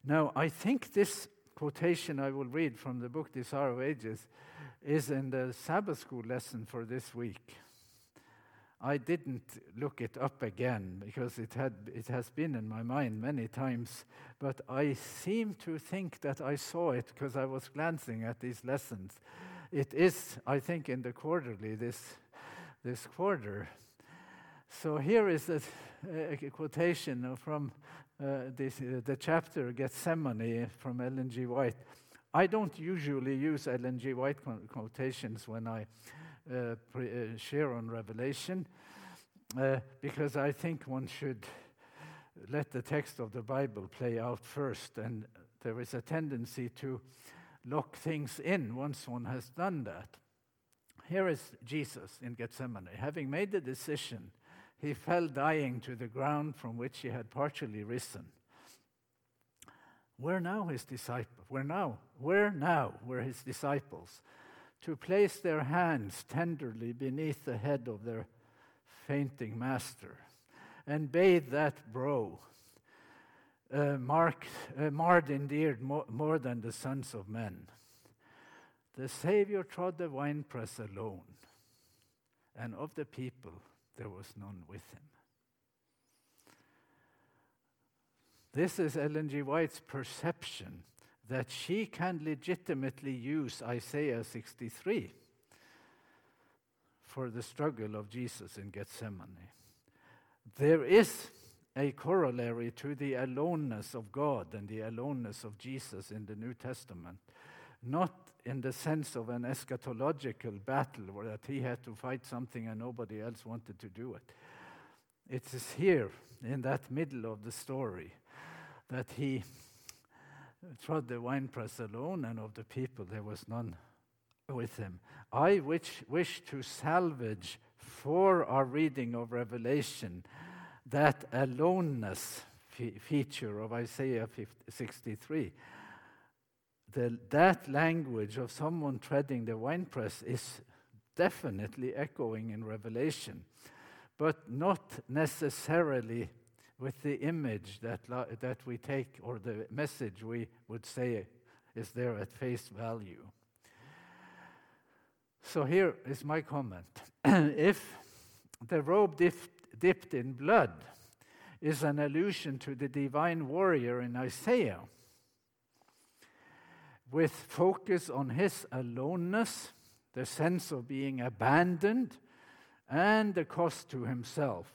Now, I think this quotation I will read from the book Desire of Ages is in the Sabbath school lesson for this week. I didn't look it up again because it, had, it has been in my mind many times, but I seem to think that I saw it because I was glancing at these lessons. It is, I think, in the quarterly this, this quarter. So here is a, a quotation from uh, this, uh, the chapter Gethsemane from Ellen G. White. I don't usually use Ellen G. White quotations when I uh, uh, share on Revelation uh, because I think one should let the text of the Bible play out first, and there is a tendency to lock things in once one has done that. Here is Jesus in Gethsemane. Having made the decision, he fell dying to the ground from which he had partially risen. Where now his disciples? Where now? Where now were his disciples? To place their hands tenderly beneath the head of their fainting master and bathe that brow, uh, marked, uh, marred indeed more, more than the sons of men. The Savior trod the winepress alone, and of the people there was none with him. This is Ellen G. White's perception that she can legitimately use Isaiah 63 for the struggle of Jesus in Gethsemane. There is a corollary to the aloneness of God and the aloneness of Jesus in the New Testament, not in the sense of an eschatological battle where that he had to fight something and nobody else wanted to do it. It is here in that middle of the story that he trod the winepress alone, and of the people there was none with him. I wish, wish to salvage for our reading of Revelation that aloneness fe- feature of Isaiah 50, 63. The, that language of someone treading the winepress is definitely echoing in Revelation, but not necessarily with the image that, that we take or the message we would say is there at face value. So here is my comment. if the robe dipped, dipped in blood is an allusion to the divine warrior in Isaiah, with focus on his aloneness, the sense of being abandoned, and the cost to himself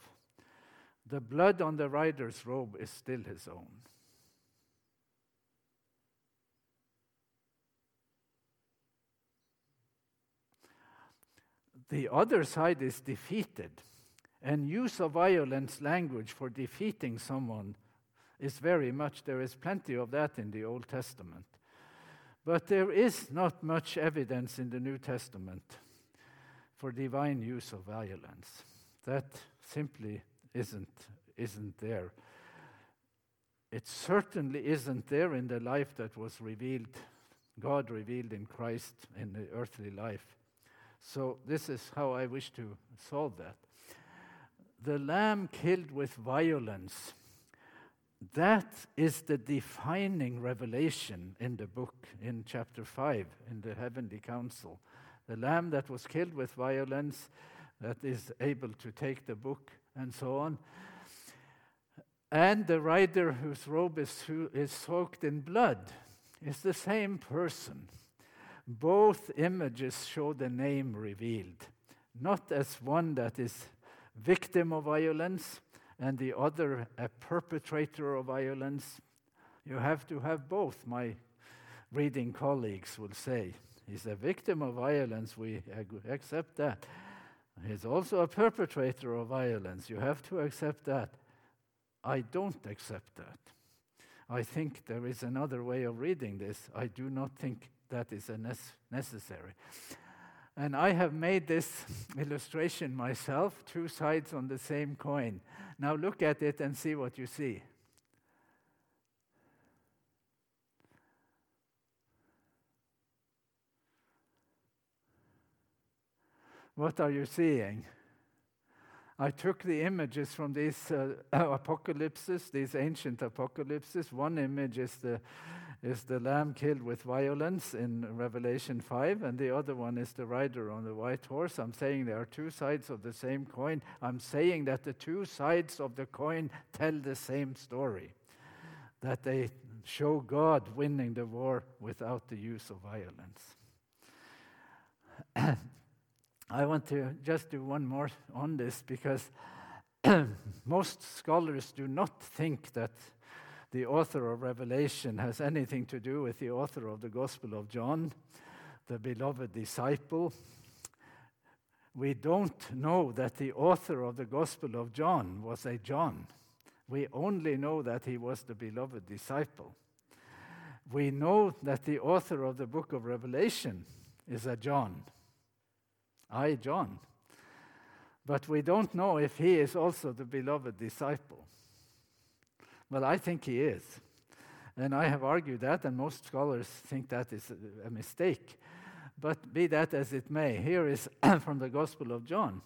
the blood on the rider's robe is still his own. The other side is defeated, and use of violence language for defeating someone is very much, there is plenty of that in the Old Testament. But there is not much evidence in the New Testament for divine use of violence. That simply isn't, isn't there. It certainly isn't there in the life that was revealed, God revealed in Christ in the earthly life. So, this is how I wish to solve that. The lamb killed with violence, that is the defining revelation in the book, in chapter 5, in the heavenly council. The lamb that was killed with violence, that is able to take the book and so on. And the rider whose robe is, is soaked in blood is the same person. Both images show the name revealed, not as one that is victim of violence and the other a perpetrator of violence. You have to have both, my reading colleagues will say. He's a victim of violence, we accept that. He's also a perpetrator of violence. You have to accept that. I don't accept that. I think there is another way of reading this. I do not think that is necessary. And I have made this illustration myself, two sides on the same coin. Now look at it and see what you see. What are you seeing? I took the images from these uh, apocalypses, these ancient apocalypses. One image is the, is the lamb killed with violence in Revelation 5, and the other one is the rider on the white horse. I'm saying there are two sides of the same coin. I'm saying that the two sides of the coin tell the same story that they show God winning the war without the use of violence. I want to just do one more on this because most scholars do not think that the author of Revelation has anything to do with the author of the Gospel of John, the beloved disciple. We don't know that the author of the Gospel of John was a John. We only know that he was the beloved disciple. We know that the author of the book of Revelation is a John. I, John. But we don't know if he is also the beloved disciple. Well, I think he is. And I have argued that, and most scholars think that is a mistake. But be that as it may, here is from the Gospel of John.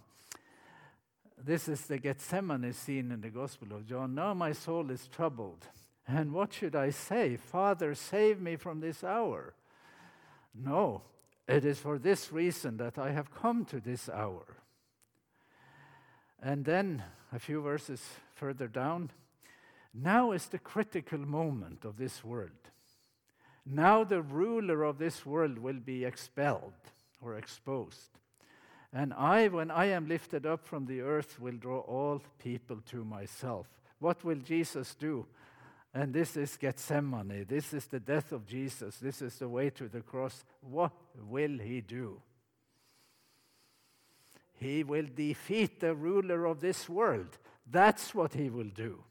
This is the Gethsemane scene in the Gospel of John. Now my soul is troubled. And what should I say? Father, save me from this hour. No, it is for this reason that I have come to this hour. And then a few verses further down, now is the critical moment of this world. Now the ruler of this world will be expelled or exposed. And I, when I am lifted up from the earth, will draw all people to myself. What will Jesus do? And this is Gethsemane. This is the death of Jesus. This is the way to the cross. What will he do? He will defeat the ruler of this world. That's what he will do.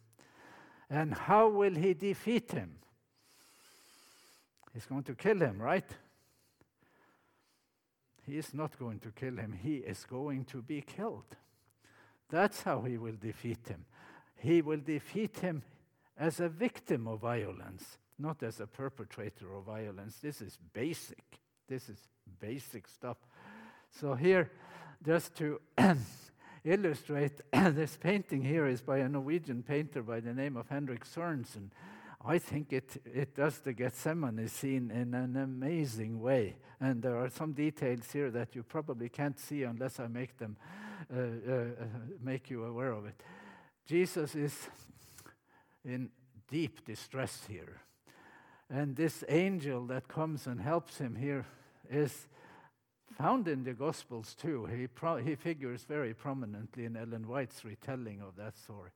And how will he defeat him? He's going to kill him, right? He is not going to kill him, he is going to be killed. That's how he will defeat him. He will defeat him as a victim of violence, not as a perpetrator of violence. This is basic. This is basic stuff. So, here, just to illustrate, this painting here is by a Norwegian painter by the name of Henrik Sørensen. I think it, it does the Gethsemane scene in an amazing way. And there are some details here that you probably can't see unless I make them uh, uh, make you aware of it. Jesus is in deep distress here. And this angel that comes and helps him here is found in the Gospels too. He, pro- he figures very prominently in Ellen White's retelling of that story.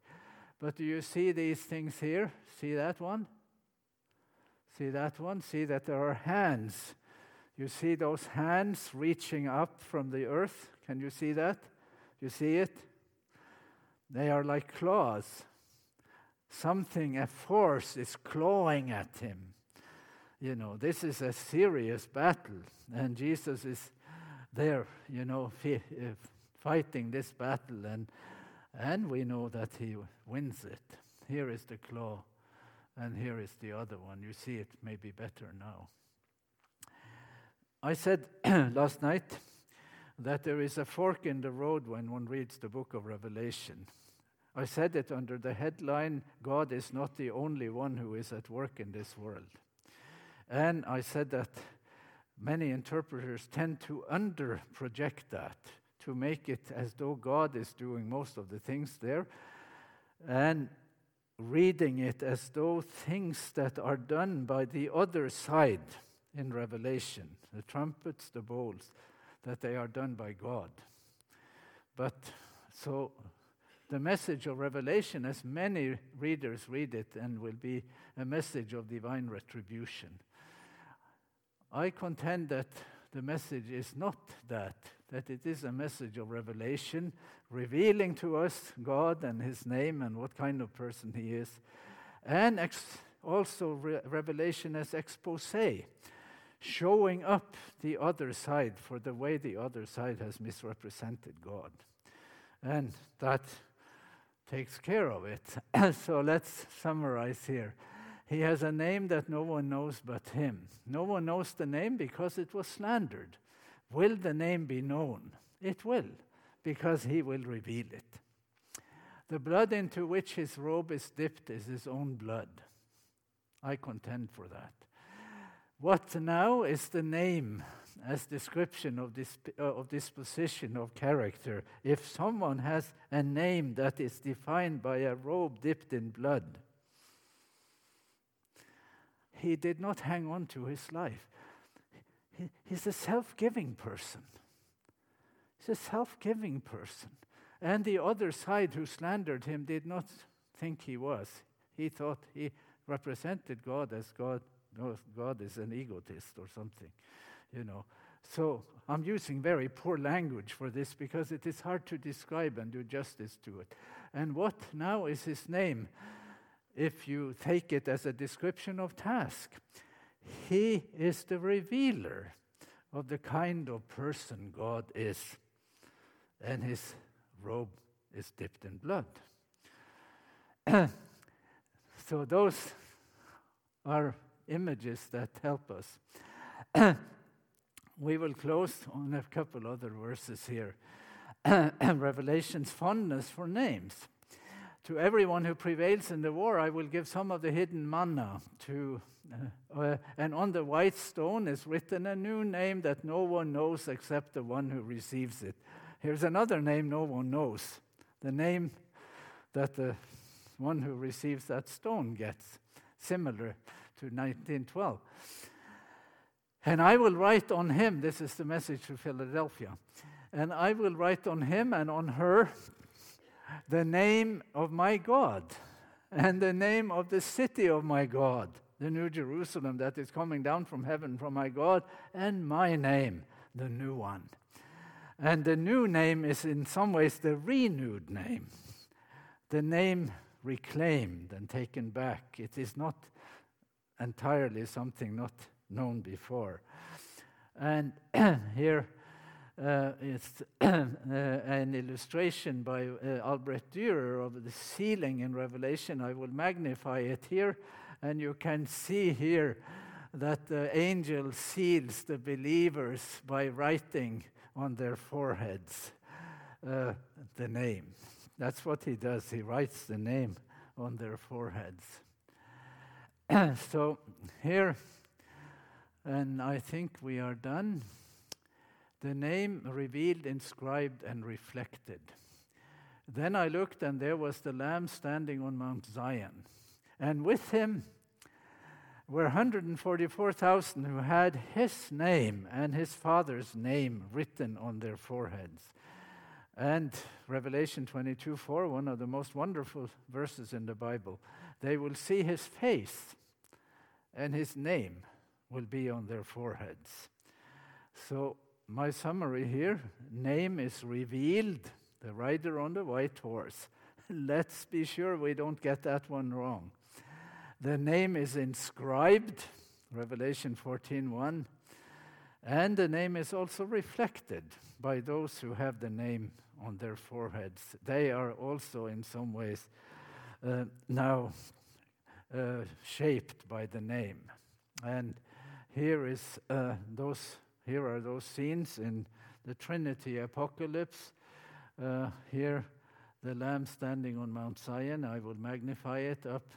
But do you see these things here? See that one? See that one? See that there are hands. You see those hands reaching up from the earth? Can you see that? You see it? They are like claws. Something, a force, is clawing at him. You know, this is a serious battle, and Jesus is there, you know, uh, fighting this battle, and, and we know that he wins it. Here is the claw, and here is the other one. You see it maybe better now. I said last night that there is a fork in the road when one reads the book of Revelation. I said it under the headline God is not the only one who is at work in this world. And I said that many interpreters tend to under project that, to make it as though God is doing most of the things there, and reading it as though things that are done by the other side in Revelation, the trumpets, the bowls, that they are done by God. But so the message of Revelation, as many readers read it, and will be a message of divine retribution. I contend that the message is not that, that it is a message of revelation, revealing to us God and His name and what kind of person He is, and ex- also re- revelation as expose, showing up the other side for the way the other side has misrepresented God. And that takes care of it. so let's summarize here. He has a name that no one knows but him. No one knows the name because it was slandered. Will the name be known? It will, because he will reveal it. The blood into which his robe is dipped is his own blood. I contend for that. What now is the name as description of, this, uh, of disposition of character if someone has a name that is defined by a robe dipped in blood? He did not hang on to his life. He, he's a self giving person. He's a self giving person. And the other side who slandered him did not think he was. He thought he represented God as God, God is an egotist or something, you know. So I'm using very poor language for this because it is hard to describe and do justice to it. And what now is his name? If you take it as a description of task, he is the revealer of the kind of person God is, and his robe is dipped in blood. so, those are images that help us. we will close on a couple other verses here. Revelation's fondness for names. To everyone who prevails in the war, I will give some of the hidden manna. To, uh, uh, and on the white stone is written a new name that no one knows except the one who receives it. Here's another name no one knows the name that the one who receives that stone gets, similar to 1912. And I will write on him, this is the message to Philadelphia, and I will write on him and on her the name of my God and the name of the city of my God, the New Jerusalem that is coming down from heaven from my God, and my name, the new one. And the new name is in some ways the renewed name, the name reclaimed and taken back. It is not entirely something not known before. And here uh, is uh, an illustration by uh, Albrecht Dürer of the sealing in Revelation. I will magnify it here, and you can see here that the angel seals the believers by writing on their foreheads uh, the name. That's what he does. He writes the name on their foreheads. so here, and I think we are done. The name revealed, inscribed, and reflected. Then I looked, and there was the Lamb standing on Mount Zion. And with him were 144,000 who had his name and his father's name written on their foreheads. And Revelation 22 4, one of the most wonderful verses in the Bible, they will see his face and his name will be on their foreheads. So, my summary here name is revealed, the rider on the white horse. Let's be sure we don't get that one wrong. The name is inscribed, Revelation 14:1, and the name is also reflected by those who have the name on their foreheads. They are also, in some ways, uh, now uh, shaped by the name. And here is uh, those. Here are those scenes in the Trinity Apocalypse. Uh, here, the Lamb standing on Mount Zion. I will magnify it up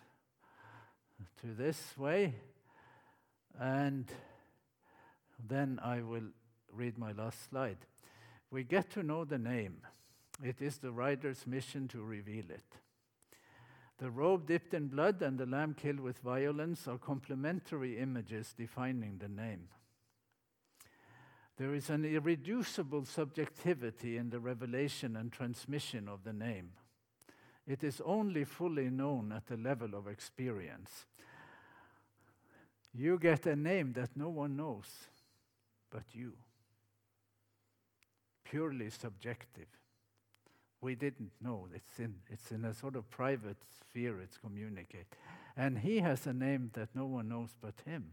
to this way, and then I will read my last slide. We get to know the name. It is the writer's mission to reveal it. The robe dipped in blood and the lamb killed with violence are complementary images defining the name. There is an irreducible subjectivity in the revelation and transmission of the name. It is only fully known at the level of experience. You get a name that no one knows but you. Purely subjective we didn't know. It's in, it's in a sort of private sphere, it's communicate. And he has a name that no one knows but him.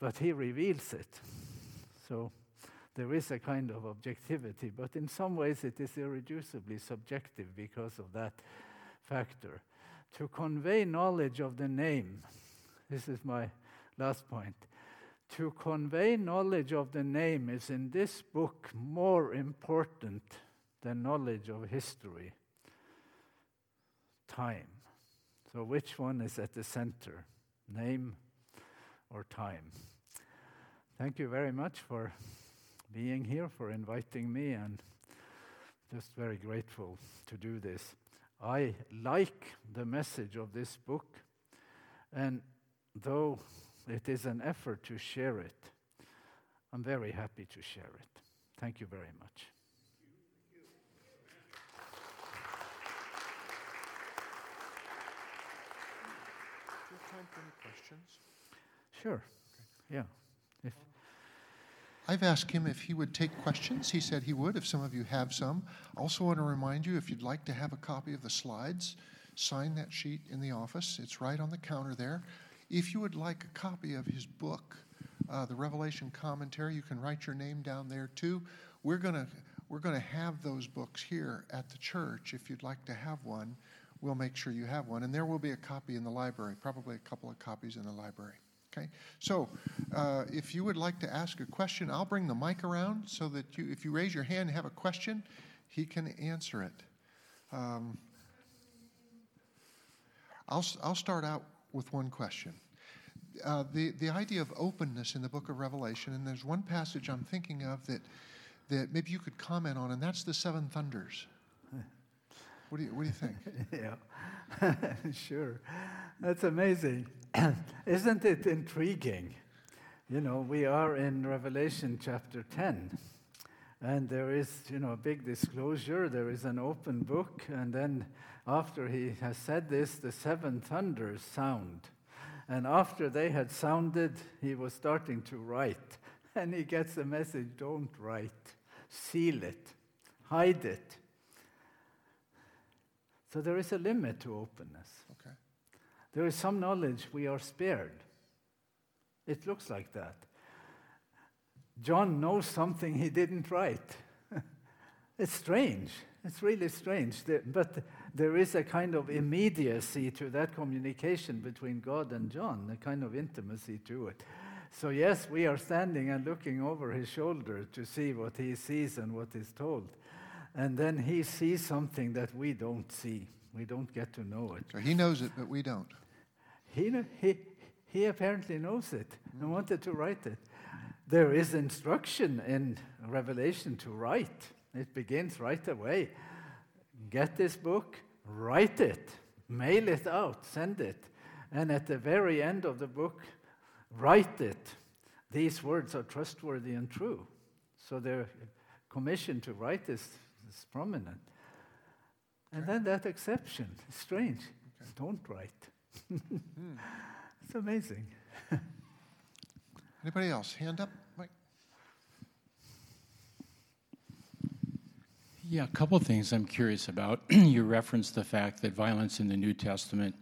But he reveals it. So there is a kind of objectivity, but in some ways it is irreducibly subjective because of that factor. To convey knowledge of the name, this is my last point. To convey knowledge of the name is in this book more important than knowledge of history, time. So, which one is at the center, name or time. Thank you very much for being here, for inviting me, and just very grateful to do this. I like the message of this book, and though it is an effort to share it, I'm very happy to share it. Thank you very much. Do you have time for any questions? Sure. Yeah. If I've asked him if he would take questions. He said he would if some of you have some. Also, want to remind you if you'd like to have a copy of the slides, sign that sheet in the office. It's right on the counter there. If you would like a copy of his book, uh, the Revelation Commentary, you can write your name down there too. We're gonna we're gonna have those books here at the church. If you'd like to have one, we'll make sure you have one, and there will be a copy in the library. Probably a couple of copies in the library. Okay, so uh, if you would like to ask a question, I'll bring the mic around so that you, if you raise your hand and have a question, he can answer it. Um, I'll, I'll start out with one question. Uh, the, the idea of openness in the book of Revelation, and there's one passage I'm thinking of that, that maybe you could comment on, and that's the seven thunders. What do you, what do you think? yeah, sure. That's amazing. Isn't it intriguing? You know, we are in Revelation chapter 10, and there is, you know, a big disclosure. There is an open book, and then after he has said this, the seven thunders sound. And after they had sounded, he was starting to write. And he gets the message don't write, seal it, hide it. So there is a limit to openness. Okay. There is some knowledge we are spared. It looks like that. John knows something he didn't write. it's strange. It's really strange. But there is a kind of immediacy to that communication between God and John, a kind of intimacy to it. So, yes, we are standing and looking over his shoulder to see what he sees and what is told. And then he sees something that we don't see. We don't get to know it. So he knows it, but we don't. He, he, he apparently knows it and hmm. wanted to write it. There is instruction in Revelation to write. It begins right away. Get this book, write it, mail it out, send it. And at the very end of the book, write it. These words are trustworthy and true. So they're commissioned to write is, is prominent. And then that exception, strange. Okay. Don't write. Hmm. It's amazing. Anybody else? Hand up, Mike. Yeah, a couple of things I'm curious about. you referenced the fact that violence in the New Testament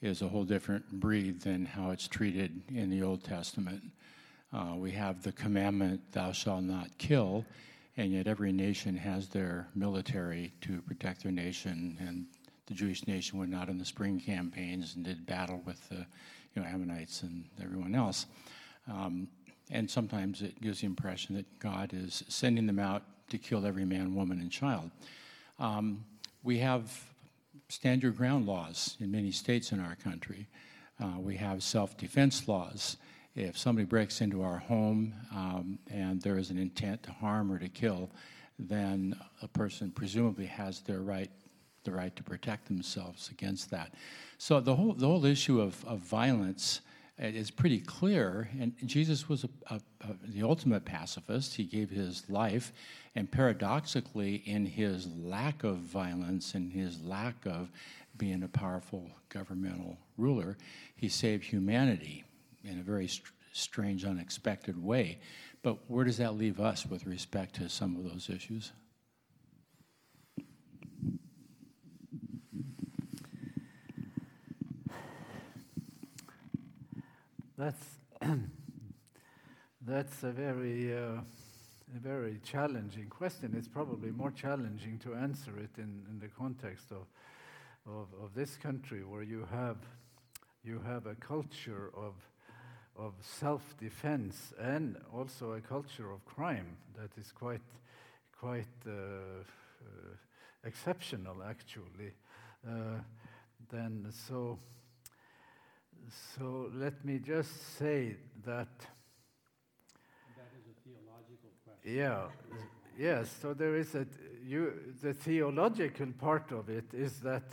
is a whole different breed than how it's treated in the Old Testament. Uh, we have the commandment, thou shalt not kill, and yet every nation has their military to protect their nation, and the Jewish nation went out in the spring campaigns and did battle with the you know, Ammonites and everyone else. Um, and sometimes it gives the impression that God is sending them out to kill every man, woman, and child. Um, we have stand your ground laws in many states in our country. Uh, we have self defense laws. If somebody breaks into our home um, and there is an intent to harm or to kill, then a person presumably has their right the right to protect themselves against that. So the whole the whole issue of, of violence is pretty clear. And Jesus was a, a, a, the ultimate pacifist. He gave his life, and paradoxically, in his lack of violence and his lack of being a powerful governmental ruler, he saved humanity in a very str- strange, unexpected way. But where does that leave us with respect to some of those issues? That's that's a very uh, a very challenging question. It's probably more challenging to answer it in, in the context of, of, of this country, where you have you have a culture of of self-defense and also a culture of crime that is quite quite uh, uh, exceptional, actually. Uh, then so so let me just say that. That is a theological question. Yeah, yes. So there is a you. The theological part of it is that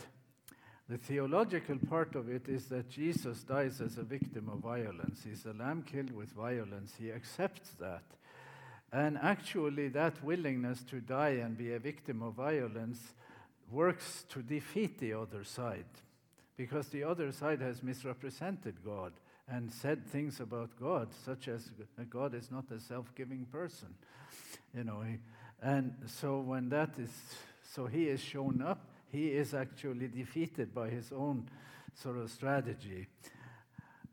the theological part of it is that Jesus dies as a victim of violence. He's a lamb killed with violence. He accepts that. And actually, that willingness to die and be a victim of violence works to defeat the other side because the other side has misrepresented God and said things about God, such as uh, God is not a self giving person. You know, and so when that is, so he is shown up he is actually defeated by his own sort of strategy.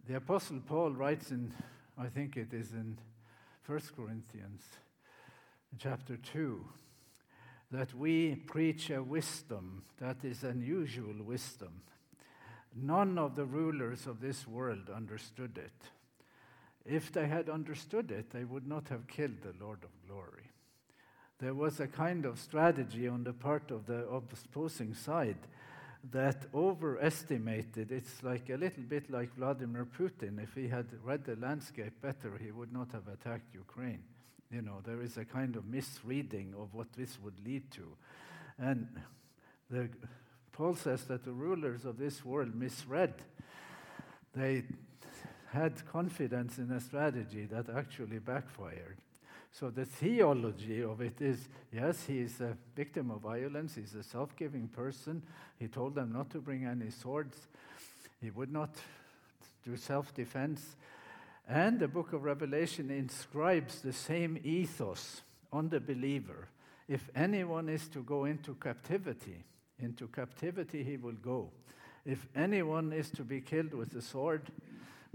The Apostle Paul writes in, I think it is in 1 Corinthians chapter 2, that we preach a wisdom that is unusual wisdom. None of the rulers of this world understood it. If they had understood it, they would not have killed the Lord of glory there was a kind of strategy on the part of the opposing side that overestimated. It's like a little bit like Vladimir Putin. If he had read the landscape better, he would not have attacked Ukraine. You know, there is a kind of misreading of what this would lead to. And the, Paul says that the rulers of this world misread. They had confidence in a strategy that actually backfired. So the theology of it is yes, he is a victim of violence, he's a self giving person. He told them not to bring any swords, he would not do self defense. And the book of Revelation inscribes the same ethos on the believer. If anyone is to go into captivity, into captivity he will go. If anyone is to be killed with the sword,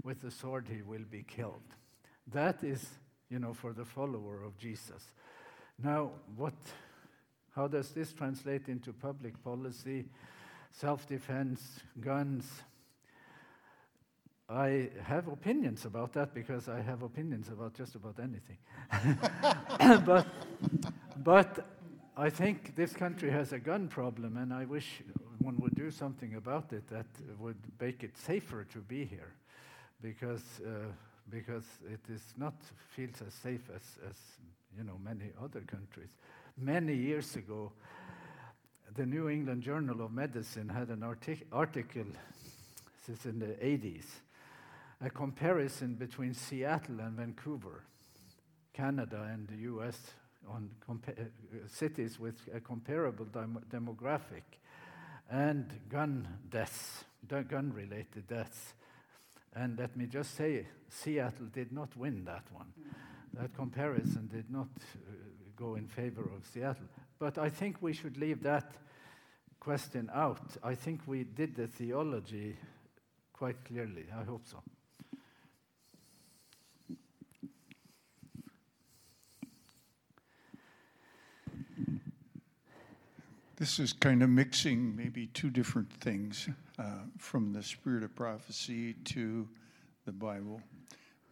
with the sword he will be killed. That is you know, for the follower of Jesus. Now, what, how does this translate into public policy, self defense, guns? I have opinions about that because I have opinions about just about anything. but, but I think this country has a gun problem, and I wish one would do something about it that would make it safer to be here because. Uh, because it is not feels as safe as, as you know many other countries. Many years ago, the New England Journal of Medicine had an artic- article, this is in the 80s, a comparison between Seattle and Vancouver, Canada and the US, on uh, cities with a comparable dem- demographic, and gun deaths, gun related deaths. And let me just say, Seattle did not win that one. That comparison did not uh, go in favor of Seattle. But I think we should leave that question out. I think we did the theology quite clearly. I hope so. This is kind of mixing maybe two different things uh, from the spirit of prophecy to the Bible.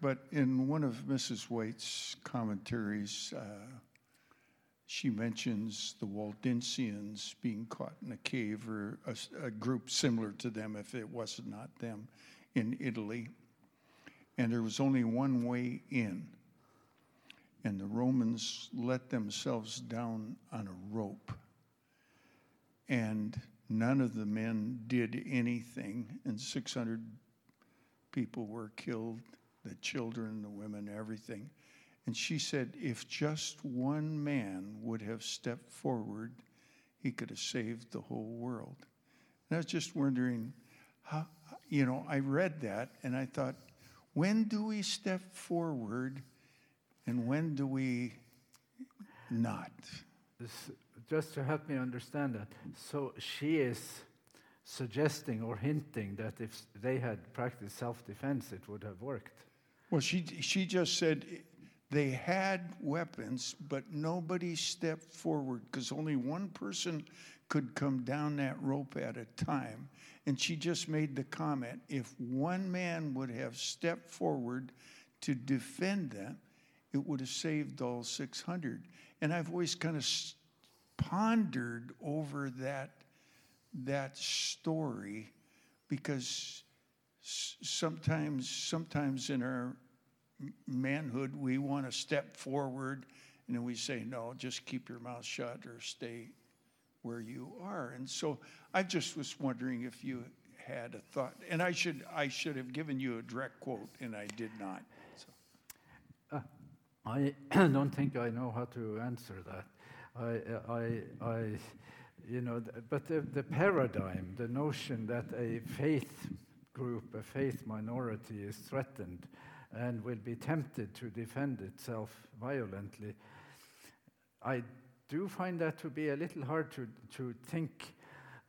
But in one of Mrs. White's commentaries, uh, she mentions the Waldensians being caught in a cave or a, a, group similar to them, if it was not them, in Italy. And there was only one way in. And the Romans let themselves down on a rope and none of the men did anything, and 600 people were killed the children, the women, everything. And she said, if just one man would have stepped forward, he could have saved the whole world. And I was just wondering, how, you know, I read that and I thought, when do we step forward and when do we not? Just to help me understand that. So she is suggesting or hinting that if they had practiced self defense, it would have worked. Well, she, she just said they had weapons, but nobody stepped forward because only one person could come down that rope at a time. And she just made the comment if one man would have stepped forward to defend them, it would have saved all 600. And I've always kind of pondered over that, that story because sometimes, sometimes in our manhood, we want to step forward and then we say, no, just keep your mouth shut or stay where you are. And so I just was wondering if you had a thought. And I should, I should have given you a direct quote, and I did not. So. Uh, I don't think I know how to answer that. I, I, I you know, but the, the paradigm, the notion that a faith group, a faith minority is threatened and will be tempted to defend itself violently, I do find that to be a little hard to, to think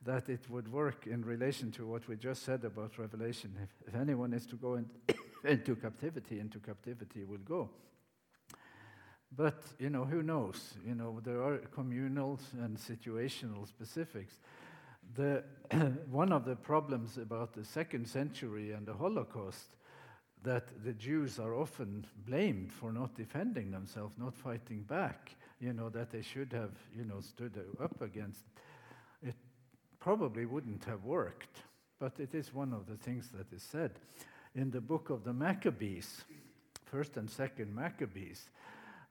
that it would work in relation to what we just said about Revelation. If, if anyone is to go in, into captivity, into captivity will go. But, you know, who knows? You know, there are communal and situational specifics. The, one of the problems about the second century and the Holocaust that the Jews are often blamed for not defending themselves, not fighting back, you know, that they should have, you know, stood up against. It probably wouldn't have worked, but it is one of the things that is said. In the book of the Maccabees, first and second Maccabees,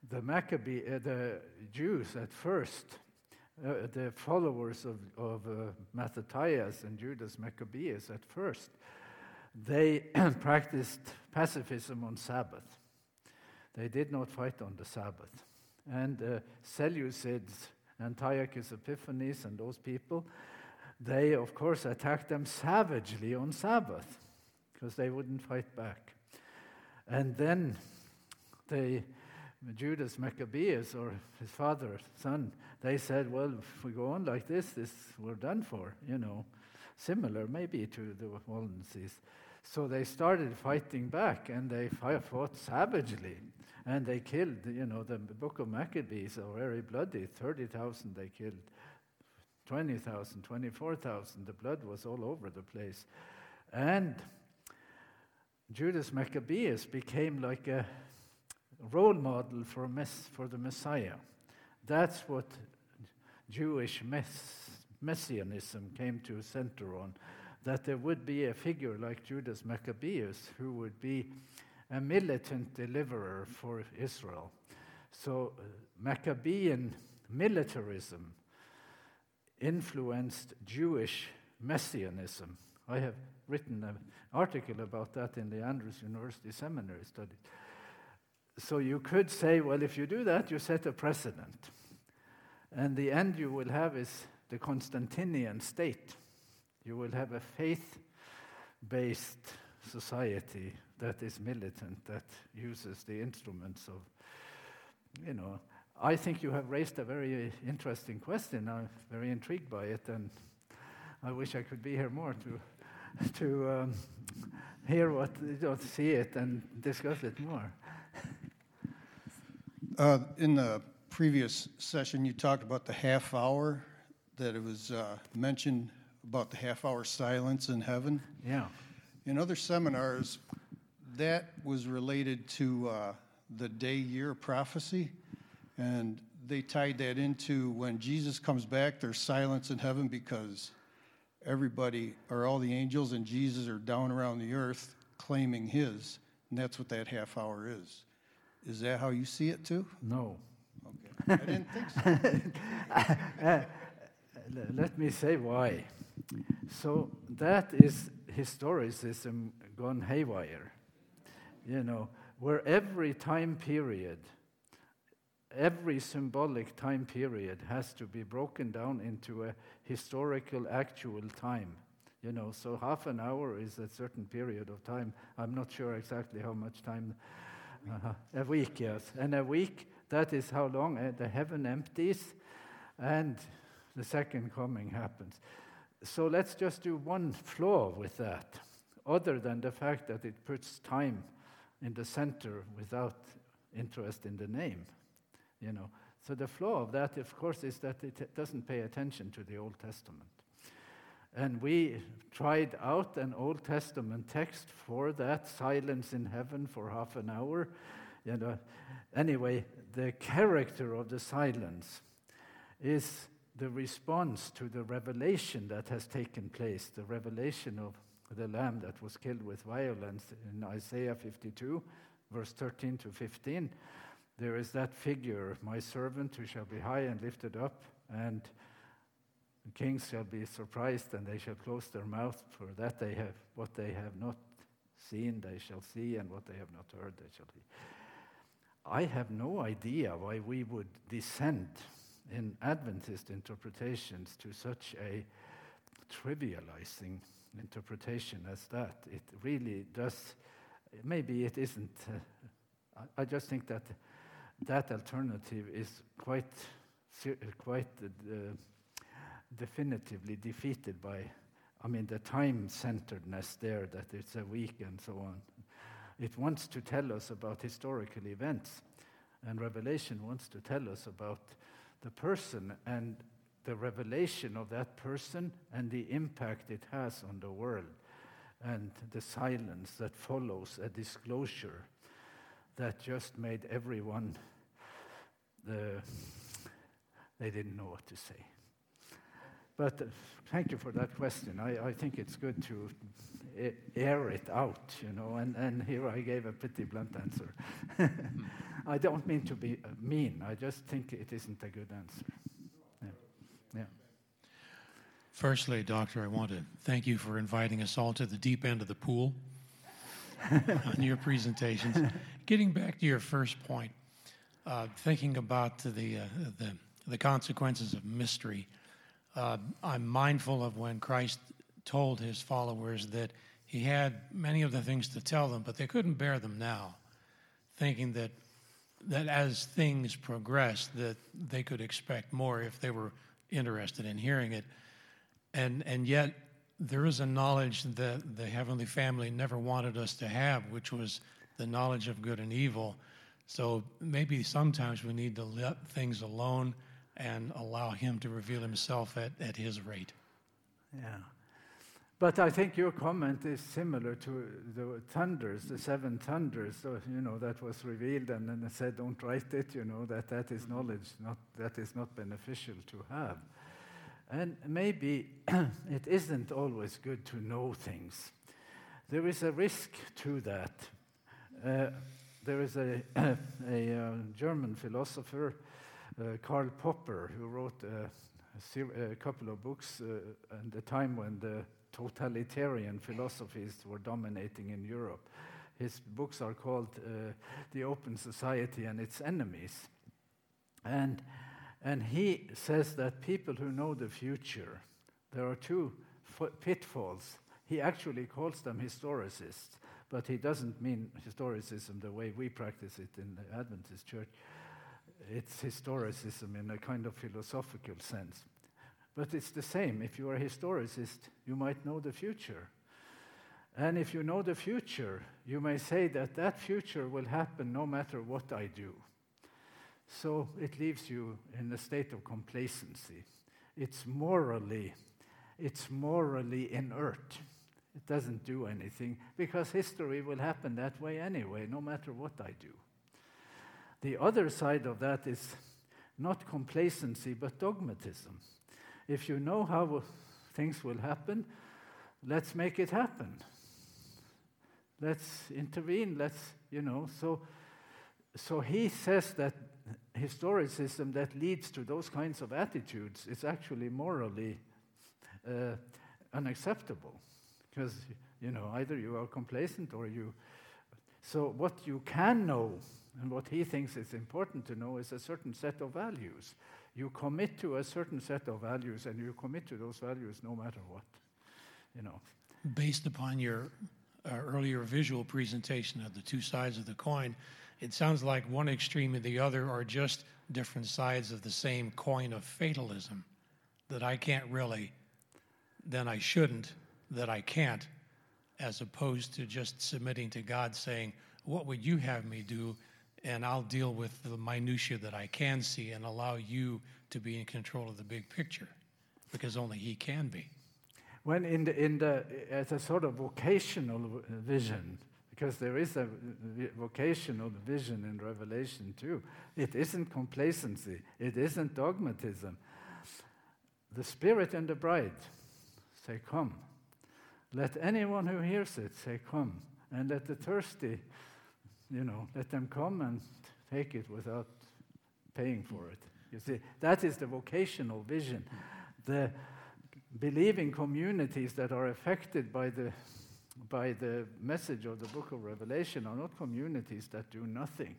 the Maccabee, uh, the Jews at first, uh, the followers of, of uh, Mattathias and Judas Maccabeus at first, they practiced pacifism on Sabbath. They did not fight on the Sabbath. And uh, Seleucids, Antiochus Epiphanes, and those people, they, of course, attacked them savagely on Sabbath because they wouldn't fight back. And then they, Judas Maccabeus, or his father, son, they said, well, if we go on like this, this we're done for, you know. Similar, maybe, to the Waldenses. So they started fighting back, and they fought savagely. And they killed, you know, the book of Maccabees are very bloody. 30,000 they killed, 20,000, 24,000. The blood was all over the place. And Judas Maccabeus became like a role model for, mess, for the Messiah. That's what Jewish mess, messianism came to center on. That there would be a figure like Judas Maccabeus who would be a militant deliverer for Israel. So, uh, Maccabean militarism influenced Jewish messianism. I have written an article about that in the Andrews University Seminary study. So you could say, well, if you do that, you set a precedent. And the end you will have is the Constantinian state. You will have a faith based society that is militant, that uses the instruments of, you know. I think you have raised a very interesting question. I'm very intrigued by it, and I wish I could be here more to, to um, hear what, you know, see it and discuss it more. Uh, in the previous session, you talked about the half hour, that it was uh, mentioned about the half hour silence in heaven. Yeah. In other seminars, that was related to uh, the day year prophecy, and they tied that into when Jesus comes back, there's silence in heaven because everybody, or all the angels and Jesus, are down around the earth claiming His, and that's what that half hour is. Is that how you see it too? No. Okay. I didn't think so. uh, let me say why. So that is historicism gone haywire you know, where every time period, every symbolic time period has to be broken down into a historical, actual time. You know, so half an hour is a certain period of time. I'm not sure exactly how much time. Uh, a week, yes. And a week, that is how long uh, the heaven empties and the second coming happens. So let's just do one flaw with that, other than the fact that it puts time in the center without interest in the name. You know. So the flaw of that, of course, is that it doesn't pay attention to the Old Testament. And we tried out an Old Testament text for that silence in heaven for half an hour. You know, anyway, the character of the silence is the response to the revelation that has taken place, the revelation of the lamb that was killed with violence in Isaiah 52, verse 13 to 15, there is that figure, my servant who shall be high and lifted up, and kings shall be surprised, and they shall close their mouth, for that they have what they have not seen, they shall see, and what they have not heard, they shall hear. I have no idea why we would descend in Adventist interpretations to such a trivializing interpretation as that. It really does, maybe it isn't. Uh, I just think that that alternative is quite, quite uh, definitively defeated by, I mean, the time centeredness there, that it's a week and so on. It wants to tell us about historical events, and Revelation wants to tell us about the person and the revelation of that person and the impact it has on the world, and the silence that follows a disclosure that just made everyone, uh, they didn't know what to say. But uh, thank you for that question. I, I think it's good to air it out, you know, and, and here I gave a pretty blunt answer. I don't mean to be uh, mean, I just think it isn't a good answer. Yeah. yeah. Firstly, Doctor, I want to thank you for inviting us all to the deep end of the pool on your presentations. Getting back to your first point, uh, thinking about the, uh, the, the consequences of mystery, uh, I'm mindful of when Christ told his followers that he had many of the things to tell them, but they couldn't bear them now, thinking that that as things progressed, that they could expect more if they were interested in hearing it. And and yet there is a knowledge that the heavenly family never wanted us to have, which was the knowledge of good and evil. So maybe sometimes we need to let things alone and allow him to reveal himself at, at his rate. Yeah. But I think your comment is similar to the thunders, the seven thunders, you know, that was revealed and then said, don't write it, you know, that that is knowledge, not, that is not beneficial to have. And maybe it isn't always good to know things. There is a risk to that. Uh, there is a, a uh, German philosopher, uh, Karl Popper, who wrote eh, a, eh, a couple of books at the time when the totalitarian philosophies were dominating in Europe. His books are called The Open Society and Its Enemies. And, and he says that people who know the future, there are two pitfalls. He actually calls them historicists, but he doesn't mean historicism the way we practice it in the Adventist church. It's historicism in a kind of philosophical sense. But it's the same. If you are a historicist, you might know the future. And if you know the future, you may say that that future will happen no matter what I do. So it leaves you in a state of complacency. It's morally, it's morally inert. It doesn't do anything because history will happen that way anyway, no matter what I do. The other side of that is not complacency, but dogmatism if you know how things will happen, let's make it happen. Let's intervene. Let's, you know. So, so he says that historicism that leads to those kinds of attitudes is actually morally uh, unacceptable because, you know, either you are complacent or you. So, what you can know and what he thinks is important to know is a certain set of values. You commit to a certain set of values and you commit to those values no matter what you know. Based upon your uh, earlier visual presentation of the two sides of the coin it sounds like one extreme and the other are just different sides of the same coin of fatalism. That i can't really then i shouldn't that i can't as opposed to just submitting to god saying what would you have me do and I'll deal with the minutiae that I can see and allow you to be in control of the big picture, because only He can be. When in the, in the as a sort of vocational vision, because there is a vocational vision in Revelation too. It isn't complacency. It isn't dogmatism. The Spirit and the bride say, "Come." Let anyone who hears it say, Come. And let the thirsty, you know, let them come and take it without paying for it. You see, that is the vocational vision. The believing communities that are affected by the, by the message of the book of Revelation are not communities that do nothing.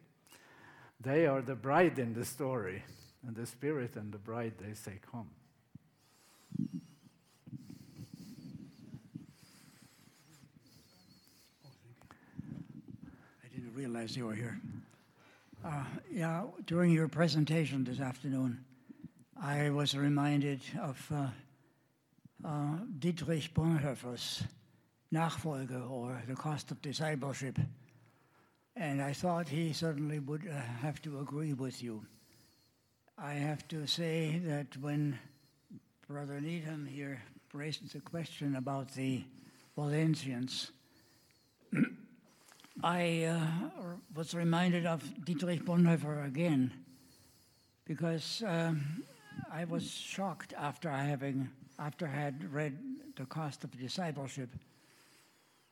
They are the bride in the story, and the Spirit and the bride, they say, Come. I realize you were here. Uh, yeah, during your presentation this afternoon, I was reminded of uh, uh, Dietrich Bonhoeffer's Nachfolge or The Cost of Discipleship. And I thought he certainly would uh, have to agree with you. I have to say that when Brother Needham here raised the question about the Waldensians, I uh, was reminded of Dietrich Bonhoeffer again, because um, I was shocked after having after I had read The Cost of Discipleship,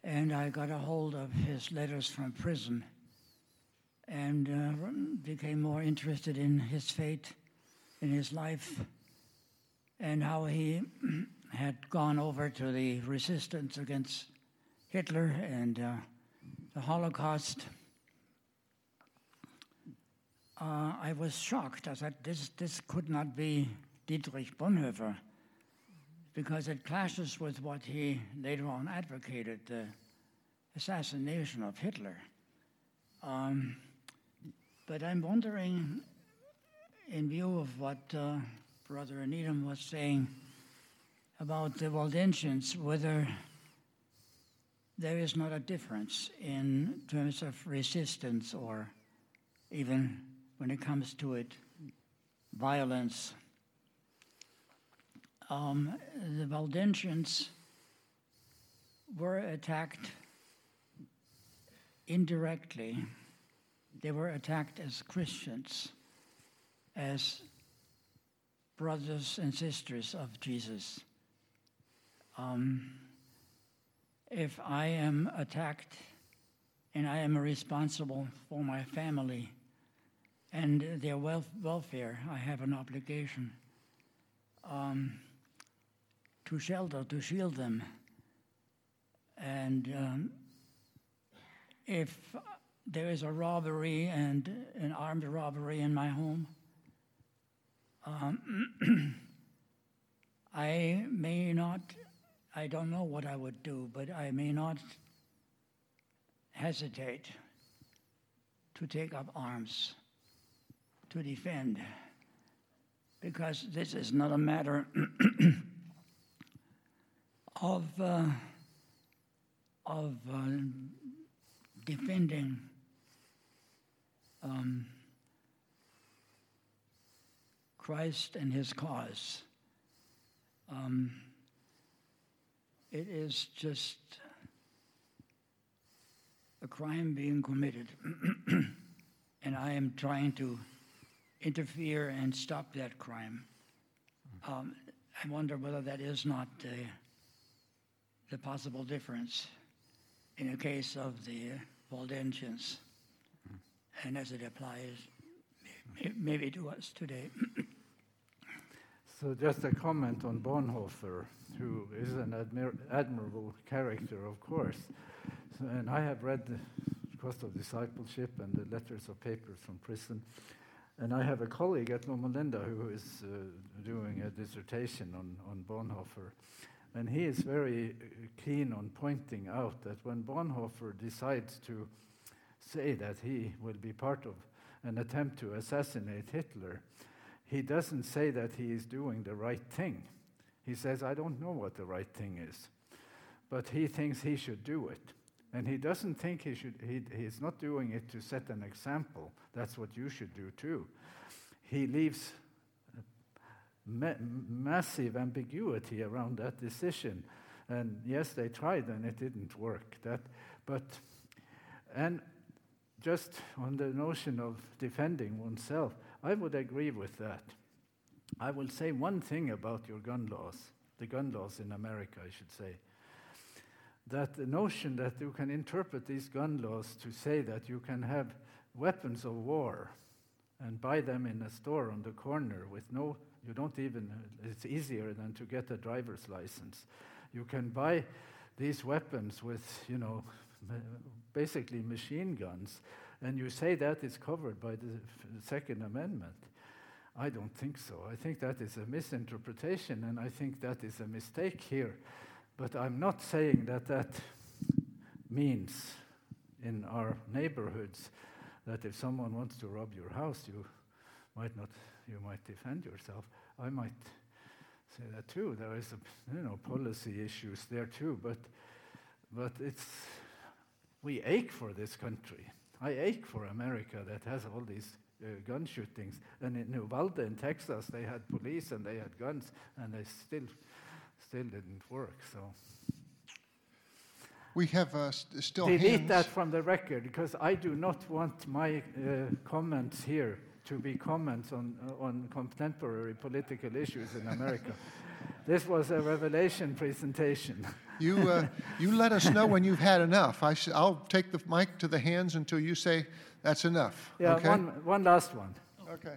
and I got a hold of his letters from prison, and uh, became more interested in his fate, in his life, and how he had gone over to the resistance against Hitler and. Uh, the Holocaust, uh, I was shocked. I said, this, this could not be Dietrich Bonhoeffer because it clashes with what he later on advocated the assassination of Hitler. Um, but I'm wondering, in view of what uh, Brother Needham was saying about the Waldensians, whether there is not a difference in terms of resistance or even when it comes to it, violence. Um, the Waldensians were attacked indirectly. They were attacked as Christians, as brothers and sisters of Jesus. Um, if I am attacked and I am responsible for my family and their wealth, welfare, I have an obligation um, to shelter, to shield them. And um, if there is a robbery and an armed robbery in my home, um, I may not I don't know what I would do, but I may not hesitate to take up arms to defend because this is not a matter of uh, of uh, defending um, Christ and His cause. Um, it is just a crime being committed. and I am trying to interfere and stop that crime. Um, I wonder whether that is not uh, the possible difference in the case of the Waldensians, and as it applies maybe to us today. So just a comment on Bonhoeffer, who is an admir- admirable character, of course. So, and I have read the Cost of Discipleship and the letters of papers from prison. And I have a colleague at Loma Linda who is uh, doing a dissertation on, on Bonhoeffer. And he is very uh, keen on pointing out that when Bonhoeffer decides to say that he will be part of an attempt to assassinate Hitler, he doesn't say that he is doing the right thing. He says, I don't know what the right thing is. But he thinks he should do it. And he doesn't think he should, he, he's not doing it to set an example. That's what you should do too. He leaves ma- massive ambiguity around that decision. And yes, they tried and it didn't work. That, but, and just on the notion of defending oneself, I would agree with that. I will say one thing about your gun laws, the gun laws in America, I should say. that the notion that you can interpret these gun laws to say that you can have weapons of war and buy them in a store on the corner with no, you don't even, it's easier than to get a driver's license. You can buy these weapons with, you know, basically machine guns, and you say that is covered by the Second Amendment. I don't think so. I think that is a misinterpretation, and I think that is a mistake here. But I'm not saying that that means in our neighborhoods that if someone wants to rob your house, you might not, you might defend yourself. I might say that too. There is, a, you know, policy issues there too. But, but it's, we ache for this country. I ache for America that has all these uh, gun shootings. And in Uvalde in Texas, they had police and they had guns, and they still, still didn't work. So. We have uh, st- still Delete hands. that from the record because I do not want my uh, comments here to be comments on, on contemporary political issues in America. This was a revelation presentation. You, uh, you let us know when you've had enough. I sh- I'll take the mic to the hands until you say that's enough. Yeah, okay? one, one last one. Okay.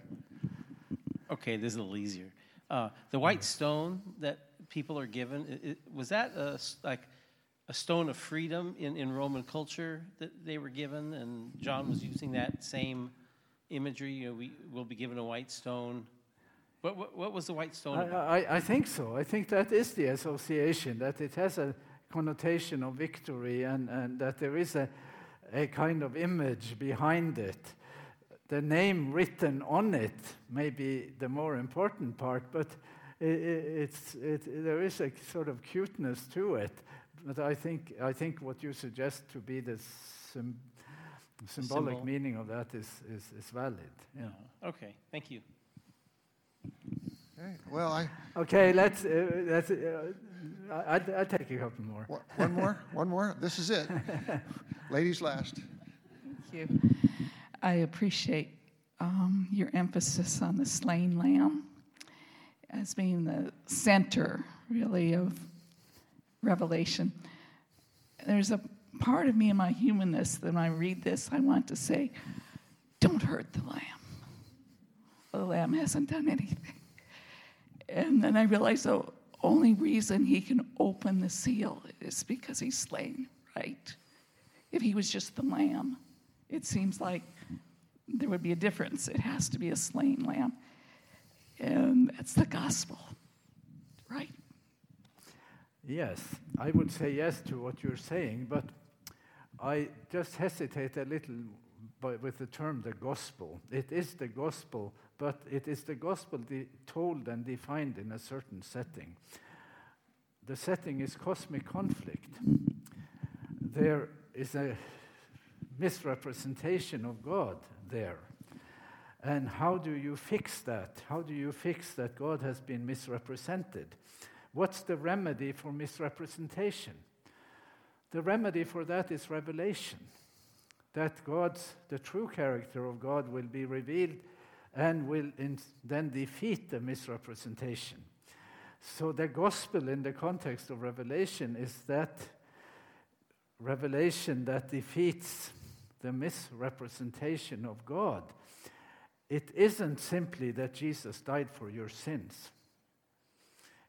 Okay, this is a little easier. Uh, the white stone that people are given, i i was that a s like a stone of freedom in, in Roman culture that they were given? And John was using that same imagery. You know, we will be given a white stone. What, what, what was the white stone? I? I, I think so. I think that is the association, that it has a connotation of victory and, and that there is a, a kind of image behind it. The name written on it may be the more important part, but i it's, it, there is a sort of cuteness to it. But I think, I think what you suggest to be the sym- symbolic Symbol. meaning of that is, is, is valid. Yeah. Okay, thank you. Okay. Well, I, Okay, let's, uh, let's uh, I, I'd, I'd take a couple more. one more, one more. This is it. Ladies last. Thank you. I appreciate um, your emphasis on the slain lamb as being the center, really, of Revelation. There's a part of me in my humanness that when I read this, I want to say, don't hurt the lamb. The lamb hasn't done anything. And then I realized the only reason he can open the seal is because he's slain, right? If he was just the lamb, it seems like there would be a difference. It has to be a slain lamb. And that's the gospel, right? Yes, I would say yes to what you're saying, but I just hesitate a little by, with the term the gospel. It is the gospel, but it is the gospel told and defined in a certain setting. The setting is cosmic conflict. There is a misrepresentation of God there. And how do you fix that? How do you fix that God has been misrepresented? What's the remedy for misrepresentation? The remedy for that is revelation. That God's, the true character of God, will be revealed and will then defeat the misrepresentation. So, the gospel in the context of revelation is that revelation that defeats the misrepresentation of God. It isn't simply that Jesus died for your sins.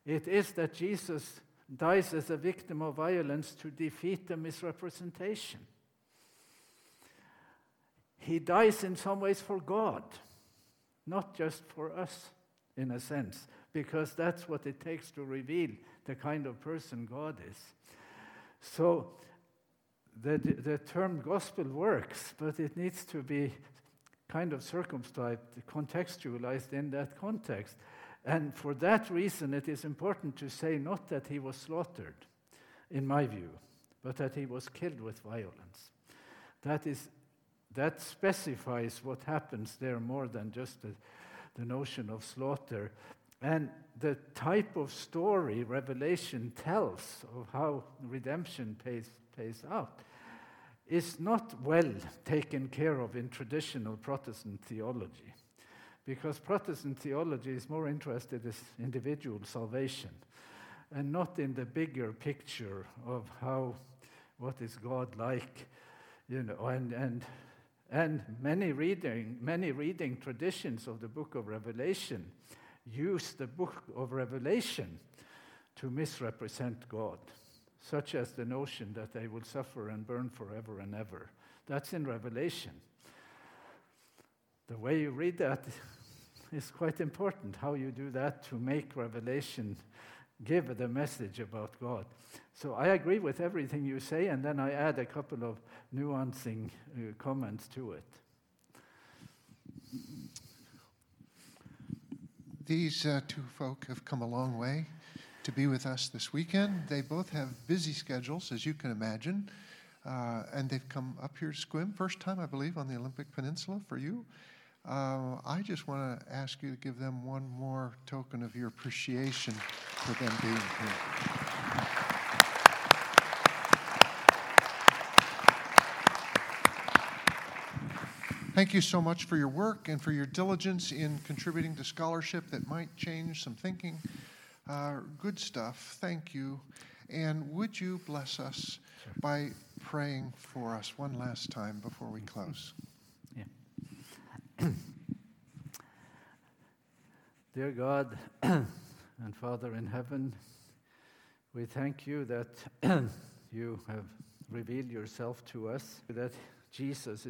It is that Jesus dies as a victim of violence to defeat the misrepresentation. He dies in some ways for God, not just for us, in a sense, because that's what it takes to reveal the kind of person God is. So the, the term gospel works, but it needs to be kind of circumscribed, contextualized in that context. And for that reason, it is important to say not that he was slaughtered, in my view, but that he was killed with violence. That, is, that specifies what happens there more than just the, the notion of slaughter. And the type of story Revelation tells of how redemption pays, pays out is not well taken care of in traditional Protestant theology because Protestant theology is more interested in individual salvation. and not in the bigger picture of how what is God like, you know, and and and many reading many reading traditions of the book of Revelation use the book of Revelation to misrepresent God, such as the notion that they will suffer and burn forever and ever. That's in Revelation. The way you read that is quite important, how you do that to make Revelation give the message about God. So I agree with everything you say, and then I add a couple of nuancing uh, comments to it. These uh, two folk have come a long way to be with us this weekend. They both have busy schedules, as you can imagine, uh, and they've come up here to Sequim. First time, I believe, on the Olympic Peninsula for you. Uh, I just want to ask you to give them one more token of your appreciation for them being here. Thank you so much for your work and for your diligence in contributing to scholarship that might change some thinking. Uh, good stuff. Thank you. And would you bless us by praying for us one last time before we close? Yeah. Dear God and Father in heaven, we thank you that you have revealed yourself to us, that Jesus